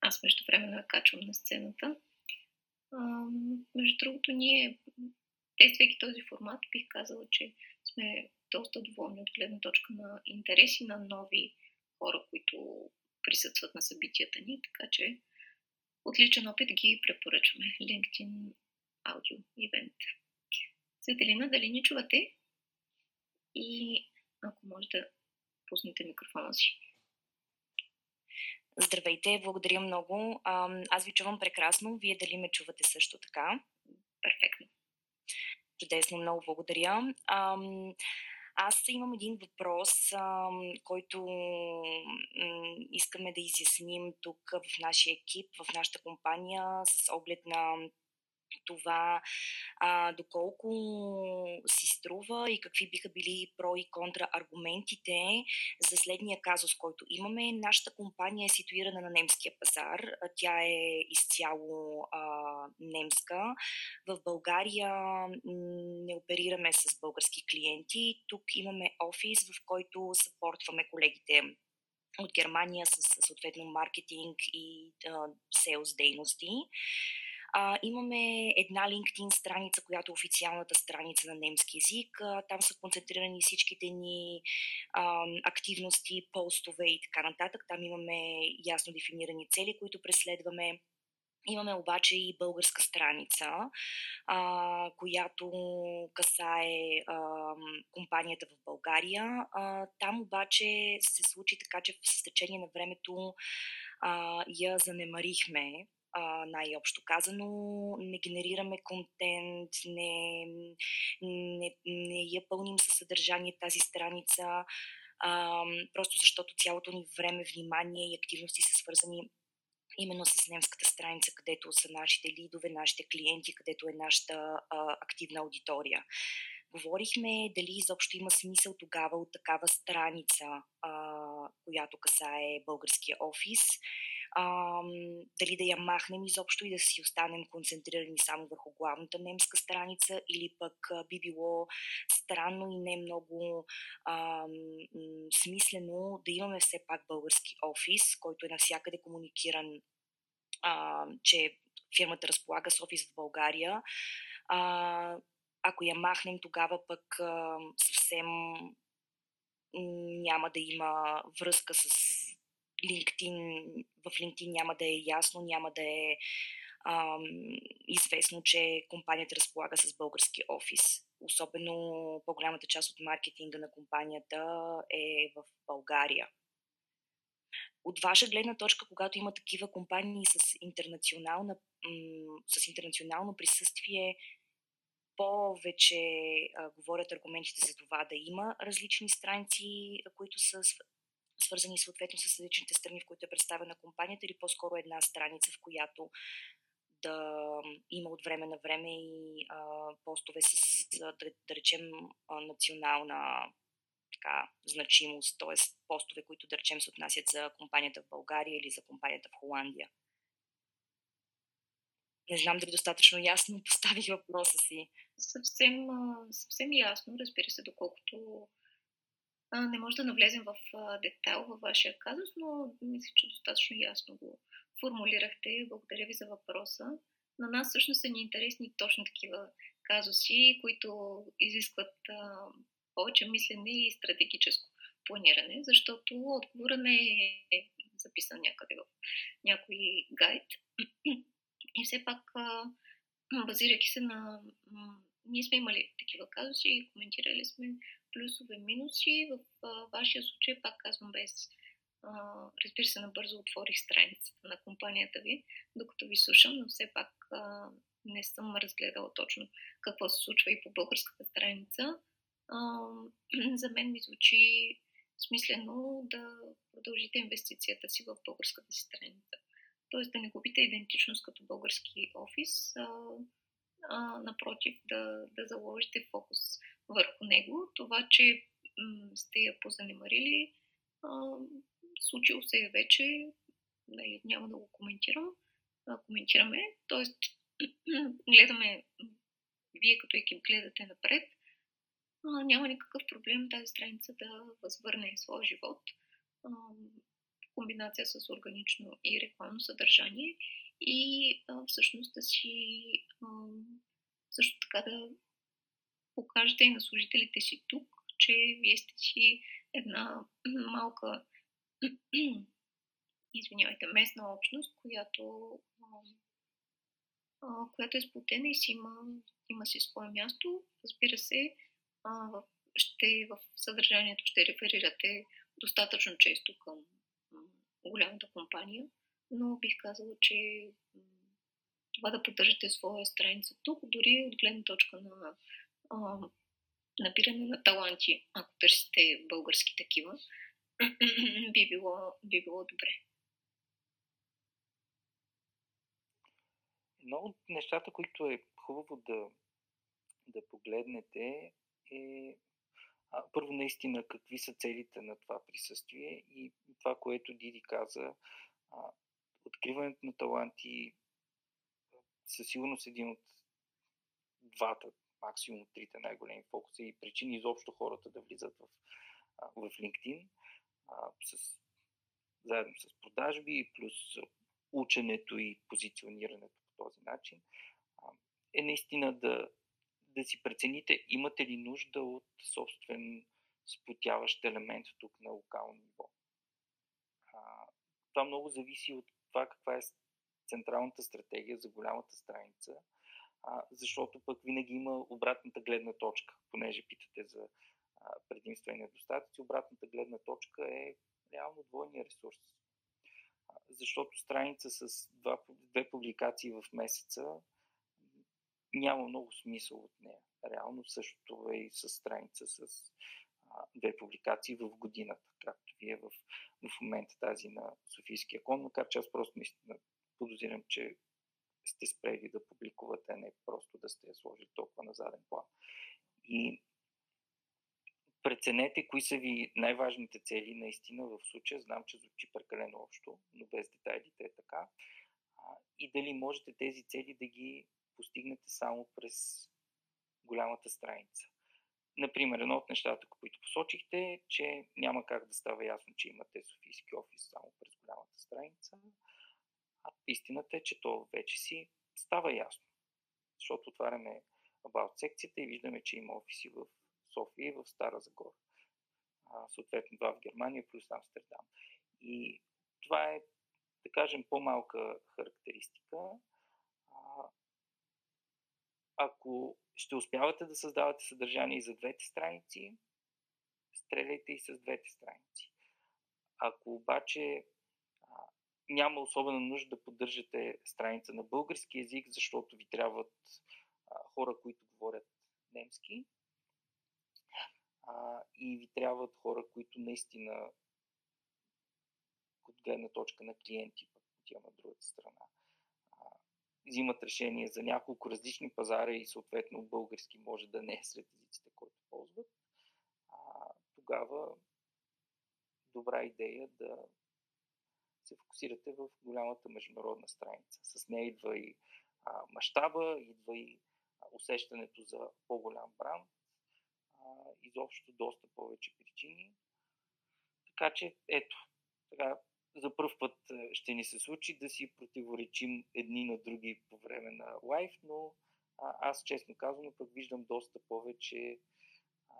Аз между време качвам на сцената. А, между другото, ние, тествайки този формат, бих казала, че сме доста доволни от гледна точка на интереси на нови хора, които присъстват на събитията ни, така че отличен опит ги препоръчваме. LinkedIn Audio Event. Светелина, дали ни чувате? И ако може да пуснете микрофона си. Здравейте, благодаря много. Аз ви чувам прекрасно. Вие дали ме чувате също така? Перфектно. Чудесно, много благодаря. Аз имам един въпрос, който искаме да изясним тук в нашия екип, в нашата компания, с оглед на това а, доколко си струва и какви биха били про и контра аргументите за следния казус, който имаме. Нашата компания е ситуирана на немския пазар. Тя е изцяло а, немска. В България не оперираме с български клиенти. Тук имаме офис, в който съпортваме колегите от Германия с съответно маркетинг и селс дейности. А, имаме една LinkedIn страница, която е официалната страница на немски язик. А, там са концентрирани всичките ни а, активности, постове и така нататък. Там имаме ясно дефинирани цели, които преследваме. Имаме обаче и българска страница, а, която касае а, компанията в България. А, там обаче се случи така, че с течение на времето а, я занемарихме а, най-общо казано. Не генерираме контент, не, не, не я пълним със съдържание тази страница, а, просто защото цялото ни време, внимание и активности са свързани именно с немската страница, където са нашите лидове, нашите клиенти, където е нашата а, активна аудитория. Говорихме дали изобщо има смисъл тогава от такава страница, а, която касае българския офис а, дали да я махнем изобщо и да си останем концентрирани само върху главната немска страница или пък би било странно и не много а, смислено да имаме все пак български офис, който е навсякъде комуникиран, а, че фирмата разполага с офис в България. А, ако я махнем, тогава пък а, съвсем няма да има връзка с LinkedIn, в LinkedIn няма да е ясно, няма да е ам, известно, че компанията разполага с български офис. особено по-голямата част от маркетинга на компанията е в България. От ваша гледна точка, когато има такива компании с, интернационална, с интернационално присъствие, повече а, говорят аргументите за това да има различни страници, които са свързани съответно с различните страни, в които е представена компанията, или по-скоро една страница, в която да има от време на време и а, постове с, да, да речем, национална така, значимост, т.е. постове, които да речем се отнасят за компанията в България или за компанията в Холандия. Не знам дали достатъчно ясно <laughs> поставих въпроса си. Съвсем, съвсем ясно, разбира се, доколкото не може да навлезем в детайл във вашия казус, но мисля, че достатъчно ясно го формулирахте. Благодаря ви за въпроса. На нас всъщност са ни интересни точно такива казуси, които изискват а, повече мислене и стратегическо планиране, защото отговора не е записан някъде в някой гайд. И все пак, базирайки се на... Ние сме имали такива казуси и коментирали сме плюсове, минуси. В вашия случай, пак казвам без разбира се, набързо отворих страницата на компанията ви, докато ви слушам, но все пак не съм разгледала точно какво се случва и по българската страница. <clears throat> за мен ми звучи смислено да продължите инвестицията си в българската си страница. Тоест да не губите идентичност като български офис, а, а, напротив, да, да заложите фокус върху него. Това, че сте я позанемарили, случило се е вече, нали, няма да го коментирам, коментираме, т.е. <clears throat> гледаме, вие като екип гледате напред, няма никакъв проблем тази страница да възвърне своя живот в комбинация с органично и рекламно съдържание и всъщност да си също така да покажете и на служителите си тук, че вие сте си една малка <clears throat> извинявайте, местна общност, която, а, която е сплутена и си има, има си свое място. Разбира се, а, ще в съдържанието ще реферирате достатъчно често към голямата компания, но бих казала, че това да поддържате своя страница тук, дори от гледна точка на а, набиране на таланти, ако търсите български такива, <clears throat> би било, би било добре. Едно от нещата, които е хубаво да, да погледнете е а, първо наистина какви са целите на това присъствие и това, което Диди каза, а, откриването на таланти със сигурност един от двата, максимум трите най-големи фокуса и причини изобщо хората да влизат в, в LinkedIn а, с, заедно с продажби, плюс ученето и позиционирането по този начин, а, е наистина да, да си прецените имате ли нужда от собствен сплотяващ елемент тук на локално ниво. А, това много зависи от това каква е централната стратегия за голямата страница, а, защото пък винаги има обратната гледна точка, понеже питате за предимства и недостатъци. Обратната гледна точка е реално двойния ресурс. Защото страница с два, две публикации в месеца няма много смисъл от нея. Реално същото е и с страница с а, две публикации в годината, както вие в, в момента тази на Софийския кон, макар че аз просто наистина подозирам, че сте спрели да публикувате, а не просто да сте я сложили толкова на заден план. И преценете кои са ви най-важните цели наистина в случая. Знам, че звучи прекалено общо, но без детайлите е така. И дали можете тези цели да ги постигнете само през голямата страница. Например, едно от нещата, които посочихте, е, че няма как да става ясно, че имате Софийски офис само през голямата страница. А истината е, че то вече си става ясно. Защото отваряме About секцията и виждаме, че има офиси в София и в Стара Загора. А, съответно два в Германия плюс Амстердам. И това е, да кажем, по-малка характеристика. А, ако ще успявате да създавате съдържание и за двете страници, стреляйте и с двете страници. Ако обаче няма особена нужда да поддържате страница на български язик, защото ви трябват хора, които говорят немски, и ви трябват хора, които наистина от гледна точка на клиенти, пък отива на другата страна, взимат решение за няколко различни пазара и съответно български може да не е сред езиците, които ползват, а, тогава добра идея да се фокусирате в голямата международна страница. С нея идва и а, мащаба, идва и а, усещането за по-голям бранд, а, изобщо доста повече причини. Така че, ето, сега за първ път ще ни се случи да си противоречим едни на други по време на лайф, но а, аз честно казвам, пък виждам доста повече а,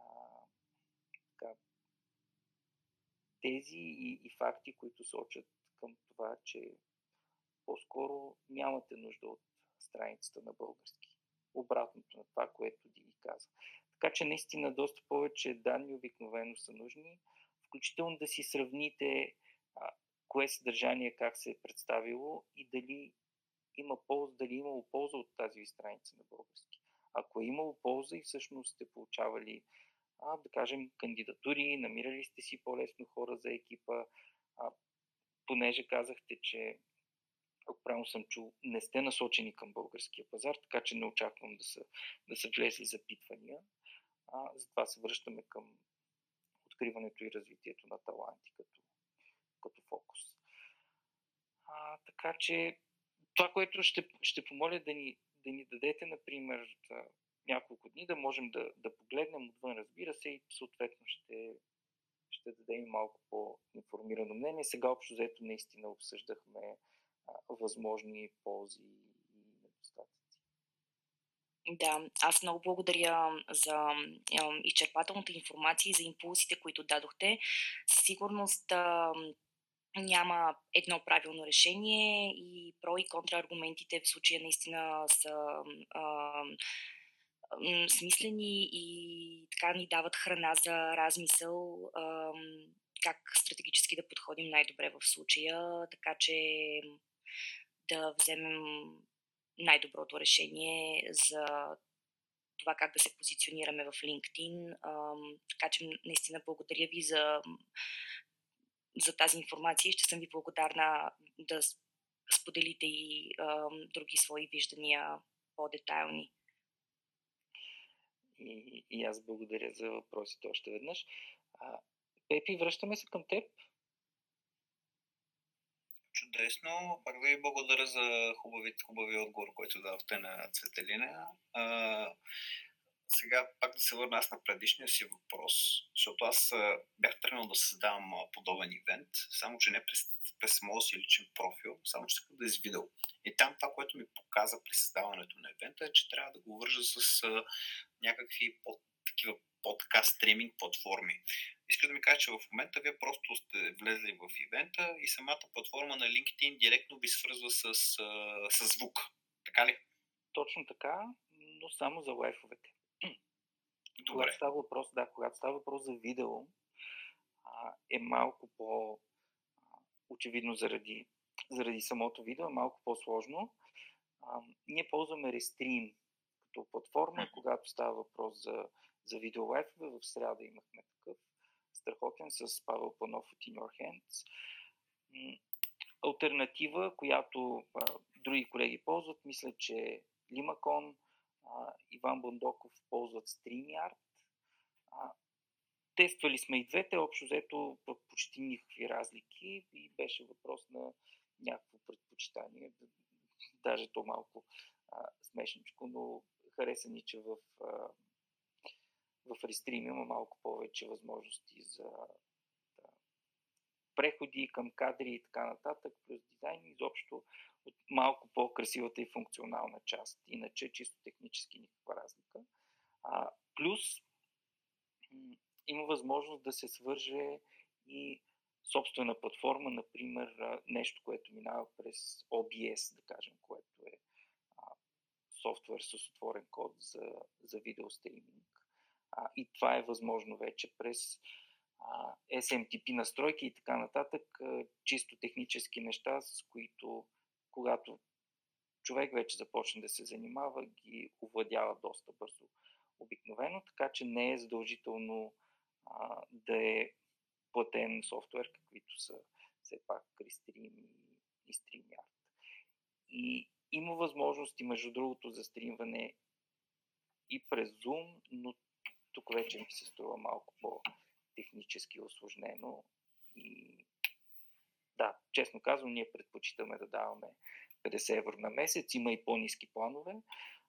така, тези и, и факти, които сочат към това, че по-скоро нямате нужда от страницата на български. Обратното на това, което Дини каза. Така че наистина доста повече данни обикновено са нужни, включително да си сравните а, кое съдържание как се е представило и дали има полза, дали е имало полза от тази ви страница на български. Ако е имало полза и всъщност сте получавали, а, да кажем, кандидатури, намирали сте си по-лесно хора за екипа, а, понеже казахте, че ако правилно съм чул, не сте насочени към българския пазар, така че не очаквам да са, да са влезли запитвания. А, затова се връщаме към откриването и развитието на таланти като, като фокус. А, така че това, което ще, ще помоля да ни, да ни дадете, например, няколко дни, да можем да, да погледнем отвън, разбира се, и съответно ще, ще дадем малко по-информирано мнение. Сега общо взето наистина обсъждахме а, възможни ползи и недостатъци. Да, аз много благодаря за изчерпателната информация и за импулсите, които дадохте. Със сигурност няма едно правилно решение и про и контраргументите в случая наистина са а, смислени и така ни дават храна за размисъл как стратегически да подходим най-добре в случая, така че да вземем най-доброто решение за това как да се позиционираме в LinkedIn. Така че наистина благодаря ви за за тази информация и ще съм ви благодарна да споделите и други свои виждания по-детайлни. И, и аз благодаря за въпросите още веднъж. А, Пепи, връщаме се към теб. Чудесно. Пак да ви благодаря за хубави, отговор, който давахте на Цветелина. А, сега пак да се върна аз на предишния си въпрос, защото аз бях тръгнал да създавам подобен ивент, само че не през, през моят си личен профил, само че да извидал. И там това, което ми показа при създаването на ивента е, че трябва да го вържа с а, някакви под, такива по-така стриминг платформи. Иска да ми кажа, че в момента вие просто сте влезли в ивента и самата платформа на LinkedIn директно ви свързва с, с звук. Така ли? Точно така, но само за лайфовете. Добре. Когато става въпрос, да, когато става въпрос за видео, а, е малко по очевидно заради, заради самото видео, е малко по-сложно. А, ние ползваме Restream като платформа, когато става въпрос за, за видеолайфове. В среда имахме такъв страхотен с Павел Панов от In Your Hands. Альтернатива, която а, други колеги ползват, мисля, че Limakon, Иван Бондоков ползват StreamYard. Тествали сме и двете, общо взето почти никакви разлики и беше въпрос на някакво предпочитание. Даже то малко смешничко, но хареса ни, че в, а, в Restream има малко повече възможности за да, преходи към кадри и така нататък, плюс дизайн. Изобщо от малко по-красивата и функционална част. Иначе чисто технически никаква разлика. А, плюс има възможност да се свърже и собствена платформа, например нещо, което минава през OBS, да кажем, което е а, софтуер с отворен код за, за видеостриминг. А, и това е възможно вече през а, SMTP настройки и така нататък, а, чисто технически неща, с които когато човек вече започне да се занимава, ги овладява доста бързо обикновено, така че не е задължително а, да е платен софтуер, каквито са все пак Restream и, StreamYard. И има възможности, между другото, за стримване и през Zoom, но тук вече ми се струва малко по-технически осложнено. И да, честно казвам, ние предпочитаме да даваме 50 евро на месец. Има и по-низки планове,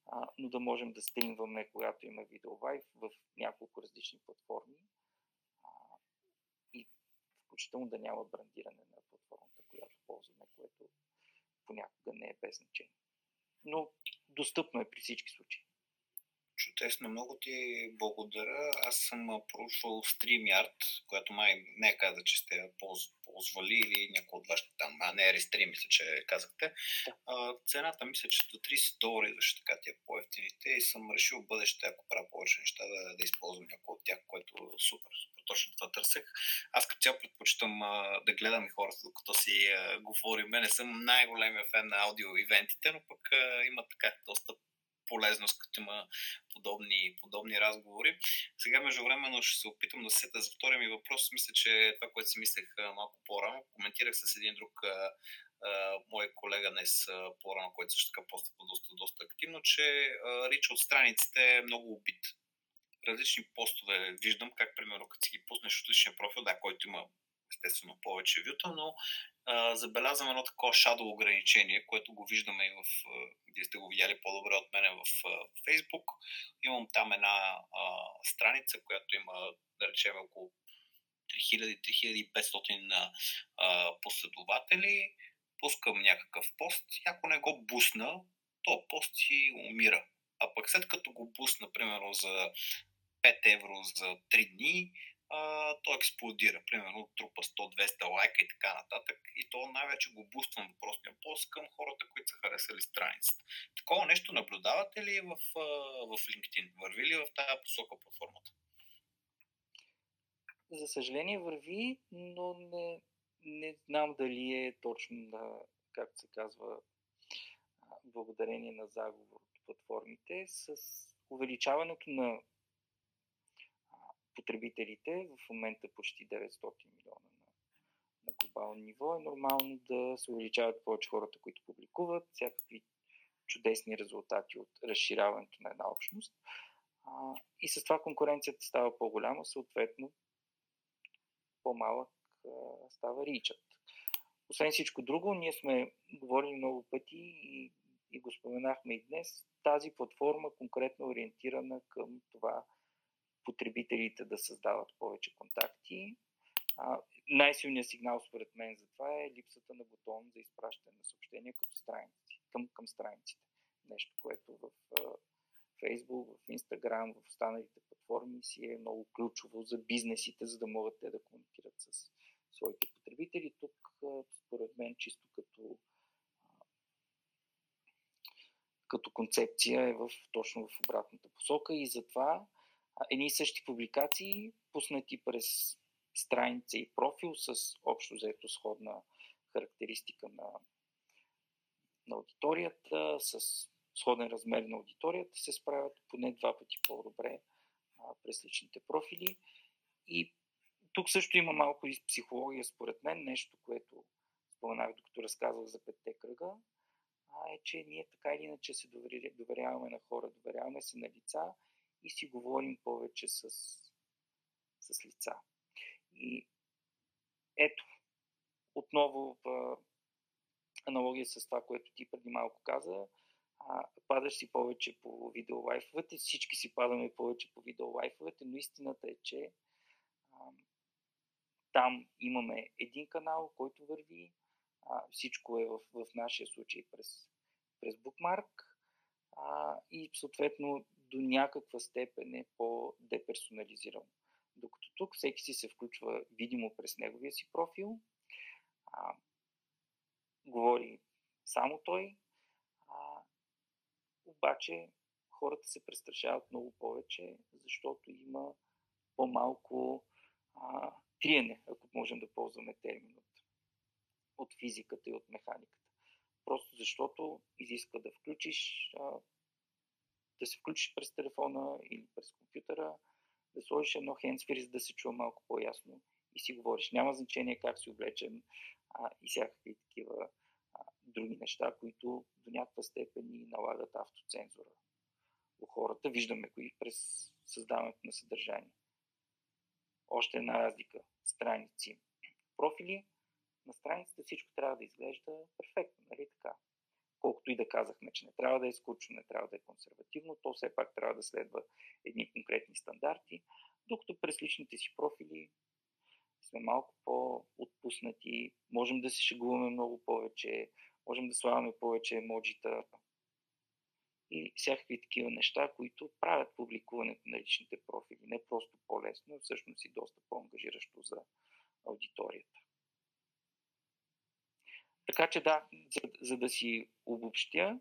а, но да можем да стримваме, когато има видеолайв в няколко различни платформи а, и включително да няма брандиране на платформата, която ползваме, което понякога не е без значение. Но достъпно е при всички случаи. Чудесно, много ти благодаря. Аз съм проучвал StreamYard, която май не каза, че сте я ползвали или някой от вашите там, а не Restream, мисля, че казахте. А, цената мисля, че до 30 долари, защото така ти е по-ефтините и съм решил в бъдеще, ако правя повече неща, да, да използвам някой от тях, което е супер, супер точно това търсех. Аз като цяло предпочитам а, да гледам и хората, докато си а, говорим. Не съм най-големия фен на аудио-ивентите, но пък а, има така доста полезност, като има подобни, подобни разговори. Сега междувременно ще се опитам да сета за втория ми въпрос. Мисля, че това, което си мислех малко по-рано, коментирах с един друг а, мой колега днес а, по-рано, който също така поства доста, доста активно, че а, рич от страниците е много убит. Различни постове виждам, как примерно като си ги пуснеш от личния профил, да, който има естествено повече вюта, но забелязвам едно такова shadow ограничение, което го виждаме и в, вие сте го видяли по-добре от мене в Facebook. Имам там една а, страница, която има, да речем, около 3000-3500 последователи, пускам някакъв пост и ако не го бусна, то пост си умира. А пък след като го бусна, примерно за 5 евро за 3 дни, а, то експлодира. Примерно трупа 100-200 лайка и така нататък. И то най-вече го буствам въпросния пост към хората, които са харесали страницата. Такова нещо наблюдавате ли в, в LinkedIn? Върви ли в тази посока платформата? За съжаление върви, но не, не знам дали е точно на, както се казва, благодарение на заговор от платформите, с увеличаването на потребителите, в момента почти 900 милиона на, на глобално ниво, е нормално да се увеличават повече хората, които публикуват, всякакви чудесни резултати от разширяването на една общност. А, и с това конкуренцията става по-голяма, съответно по-малък а, става ричът. Освен всичко друго, ние сме говорили много пъти и, и го споменахме и днес, тази платформа конкретно е ориентирана към това потребителите да създават повече контакти. Най-силният сигнал според мен за това е липсата на бутон за изпращане на съобщения като страници, към, към страниците. Нещо, което в Facebook, в Instagram, в останалите платформи си е много ключово за бизнесите, за да могат те да комуникират с своите потребители. Тук, според мен, чисто като като концепция е в, точно в обратната посока и затова едни и същи публикации, пуснати през страница и профил с общо заето сходна характеристика на, на аудиторията, с сходен размер на аудиторията, се справят поне два пъти по-добре а, през личните профили. И тук също има малко и психология, според мен, нещо, което споменах, докато разказвах за петте кръга, а е, че ние така или иначе се доверяваме на хора, доверяваме се на лица и си говорим повече с, с лица. И ето, отново в аналогия с това, което ти преди малко каза, а, падаш си повече по видеолайфовете, всички си падаме повече по видеолайфовете, но истината е, че а, там имаме един канал, който върви, а, всичко е в, в нашия случай през, през Bookmark а, и съответно до някаква степен е по-деперсонализирано. Докато тук всеки си се включва видимо през неговия си профил, а, говори само той, а, обаче хората се престрашават много повече, защото има по-малко а, триене, ако можем да ползваме термин от, от физиката и от механиката. Просто защото изисква да включиш, а, да се включиш през телефона или през компютъра, да сложиш едно хендсфри, за да се чува малко по-ясно и си говориш. Няма значение как си облечен а, и всякакви такива а, други неща, които до някаква степен ни налагат автоцензура у хората. Виждаме кои през създаването на съдържание. Още една разлика. Страници. Профили. На страницата всичко трябва да изглежда перфектно, нали така? Колкото и да казахме, че не трябва да е скучно, не трябва да е консервативно, то все пак трябва да следва едни конкретни стандарти, докато през личните си профили сме малко по-отпуснати, можем да се шегуваме много повече, можем да слагаме повече емоджита и всякакви такива неща, които правят публикуването на личните профили не просто по-лесно, а всъщност и доста по-ангажиращо за аудиторията. Така че да, за, за да си обобщя,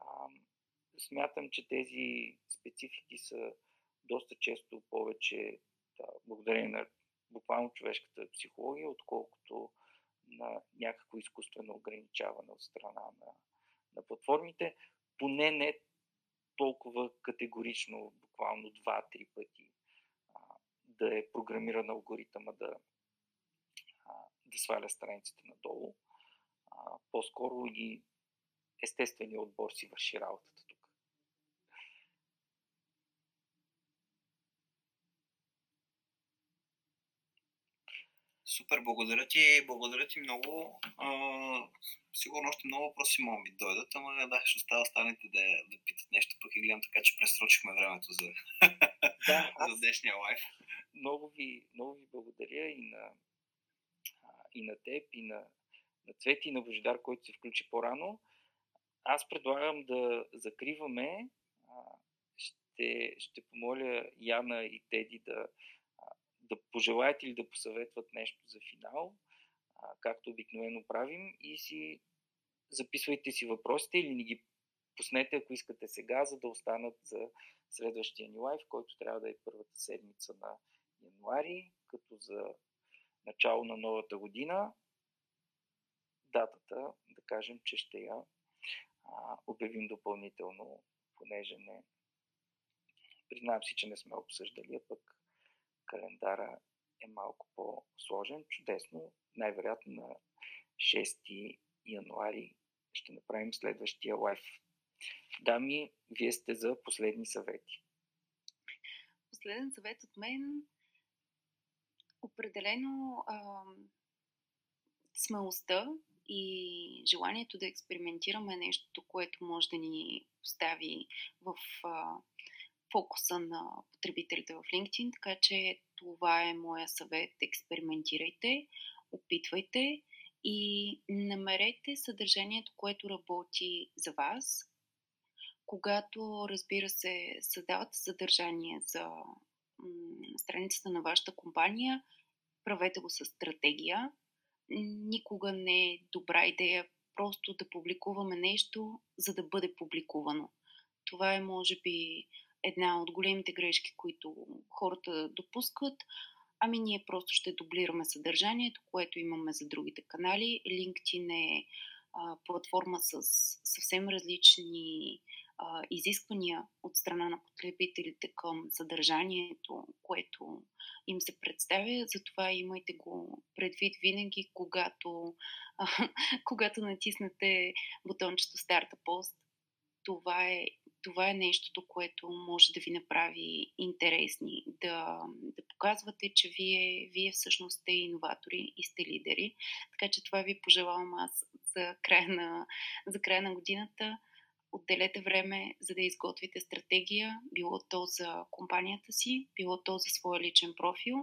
а, смятам, че тези специфики са доста често повече да, благодарение на буквално човешката психология, отколкото на някакво изкуствено ограничаване от страна на, на платформите. Поне не толкова категорично, буквално два-три пъти а, да е програмиран алгоритъма да, а, да сваля страниците надолу. А, по-скоро и естественият отбор си върши работата тук. Супер, благодаря ти, благодаря ти много. А, сигурно още много въпроси могат да дойдат, ама да, ще остава останете да, да питат нещо, пък и гледам така, че пресрочихме времето за, <laughs> да, за днешния лайф. Много ви, много ви благодаря и на, и на теб, и на, на Цвети, и на Божидар, който се включи по-рано. Аз предлагам да закриваме. Ще, ще помоля Яна и Теди да, да пожелаят или да посъветват нещо за финал, както обикновено правим и си записвайте си въпросите или ни ги пуснете, ако искате сега, за да останат за следващия ни лайф, който трябва да е първата седмица на януари, като за начало на новата година. Датата, да кажем, че ще я а, обявим допълнително, понеже не признавам си, че не сме обсъждали, а пък календара е малко по-сложен. Чудесно. Най-вероятно на 6 януари ще направим следващия лайф. Дами, вие сте за последни съвети. Последен съвет от мен определено а, смелостта и желанието да експериментираме нещо, което може да ни постави в а, фокуса на потребителите в LinkedIn, така че това е моя съвет. Експериментирайте, опитвайте и намерете съдържанието, което работи за вас. Когато, разбира се, създавате съдържание за м- страницата на вашата компания, правете го с стратегия. Никога не е добра идея просто да публикуваме нещо, за да бъде публикувано. Това е, може би, една от големите грешки, които хората допускат. Ами ние просто ще дублираме съдържанието, което имаме за другите канали. LinkedIn е а, платформа с съвсем различни а, изисквания от страна на потребителите към съдържанието, което им се представя. Затова имайте го предвид винаги, когато, а, <laughs> когато натиснете бутончето Старта пост. Това е това е нещото, което може да ви направи интересни, да, да показвате, че вие, вие всъщност сте иноватори и сте лидери. Така че това ви пожелавам аз за края на, за края на годината. Отделете време, за да изготвите стратегия, било то за компанията си, било то за своя личен профил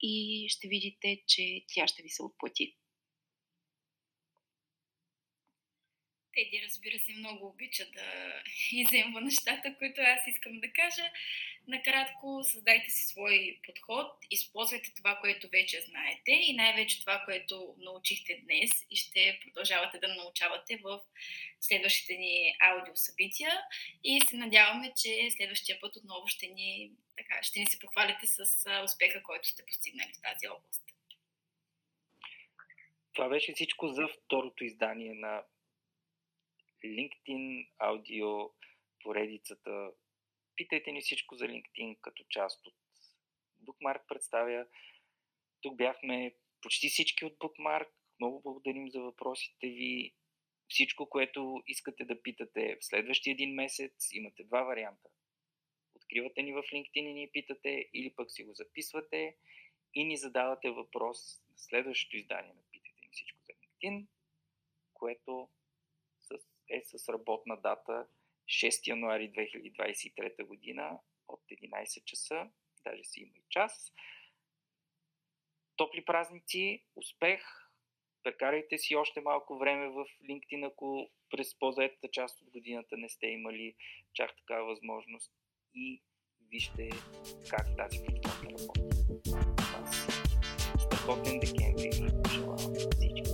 и ще видите, че тя ще ви се отплати. Теди, разбира се, много обича да <laughs> иземва нещата, които аз искам да кажа. Накратко, създайте си свой подход, използвайте това, което вече знаете и най-вече това, което научихте днес и ще продължавате да научавате в следващите ни аудиосъбития и се надяваме, че следващия път отново ще ни, така, ще ни се похвалите с успеха, който сте постигнали в тази област. Това беше всичко за второто издание на LinkedIn аудио поредицата. Питайте ни всичко за LinkedIn като част от Bookmark представя. Тук бяхме почти всички от Bookmark. Много благодарим за въпросите ви. Всичко, което искате да питате в следващия един месец, имате два варианта. Откривате ни в LinkedIn и ни питате, или пък си го записвате и ни задавате въпрос на следващото издание на Питайте ни всичко за LinkedIn, което е с работна дата 6 януари 2023 година от 11 часа, даже си има и час. Топли празници, успех! Прекарайте си още малко време в LinkedIn, ако през по-заетата част от годината не сте имали чак такава възможност и вижте как тази платформа работи. Страхотен декември и пожелавам всички!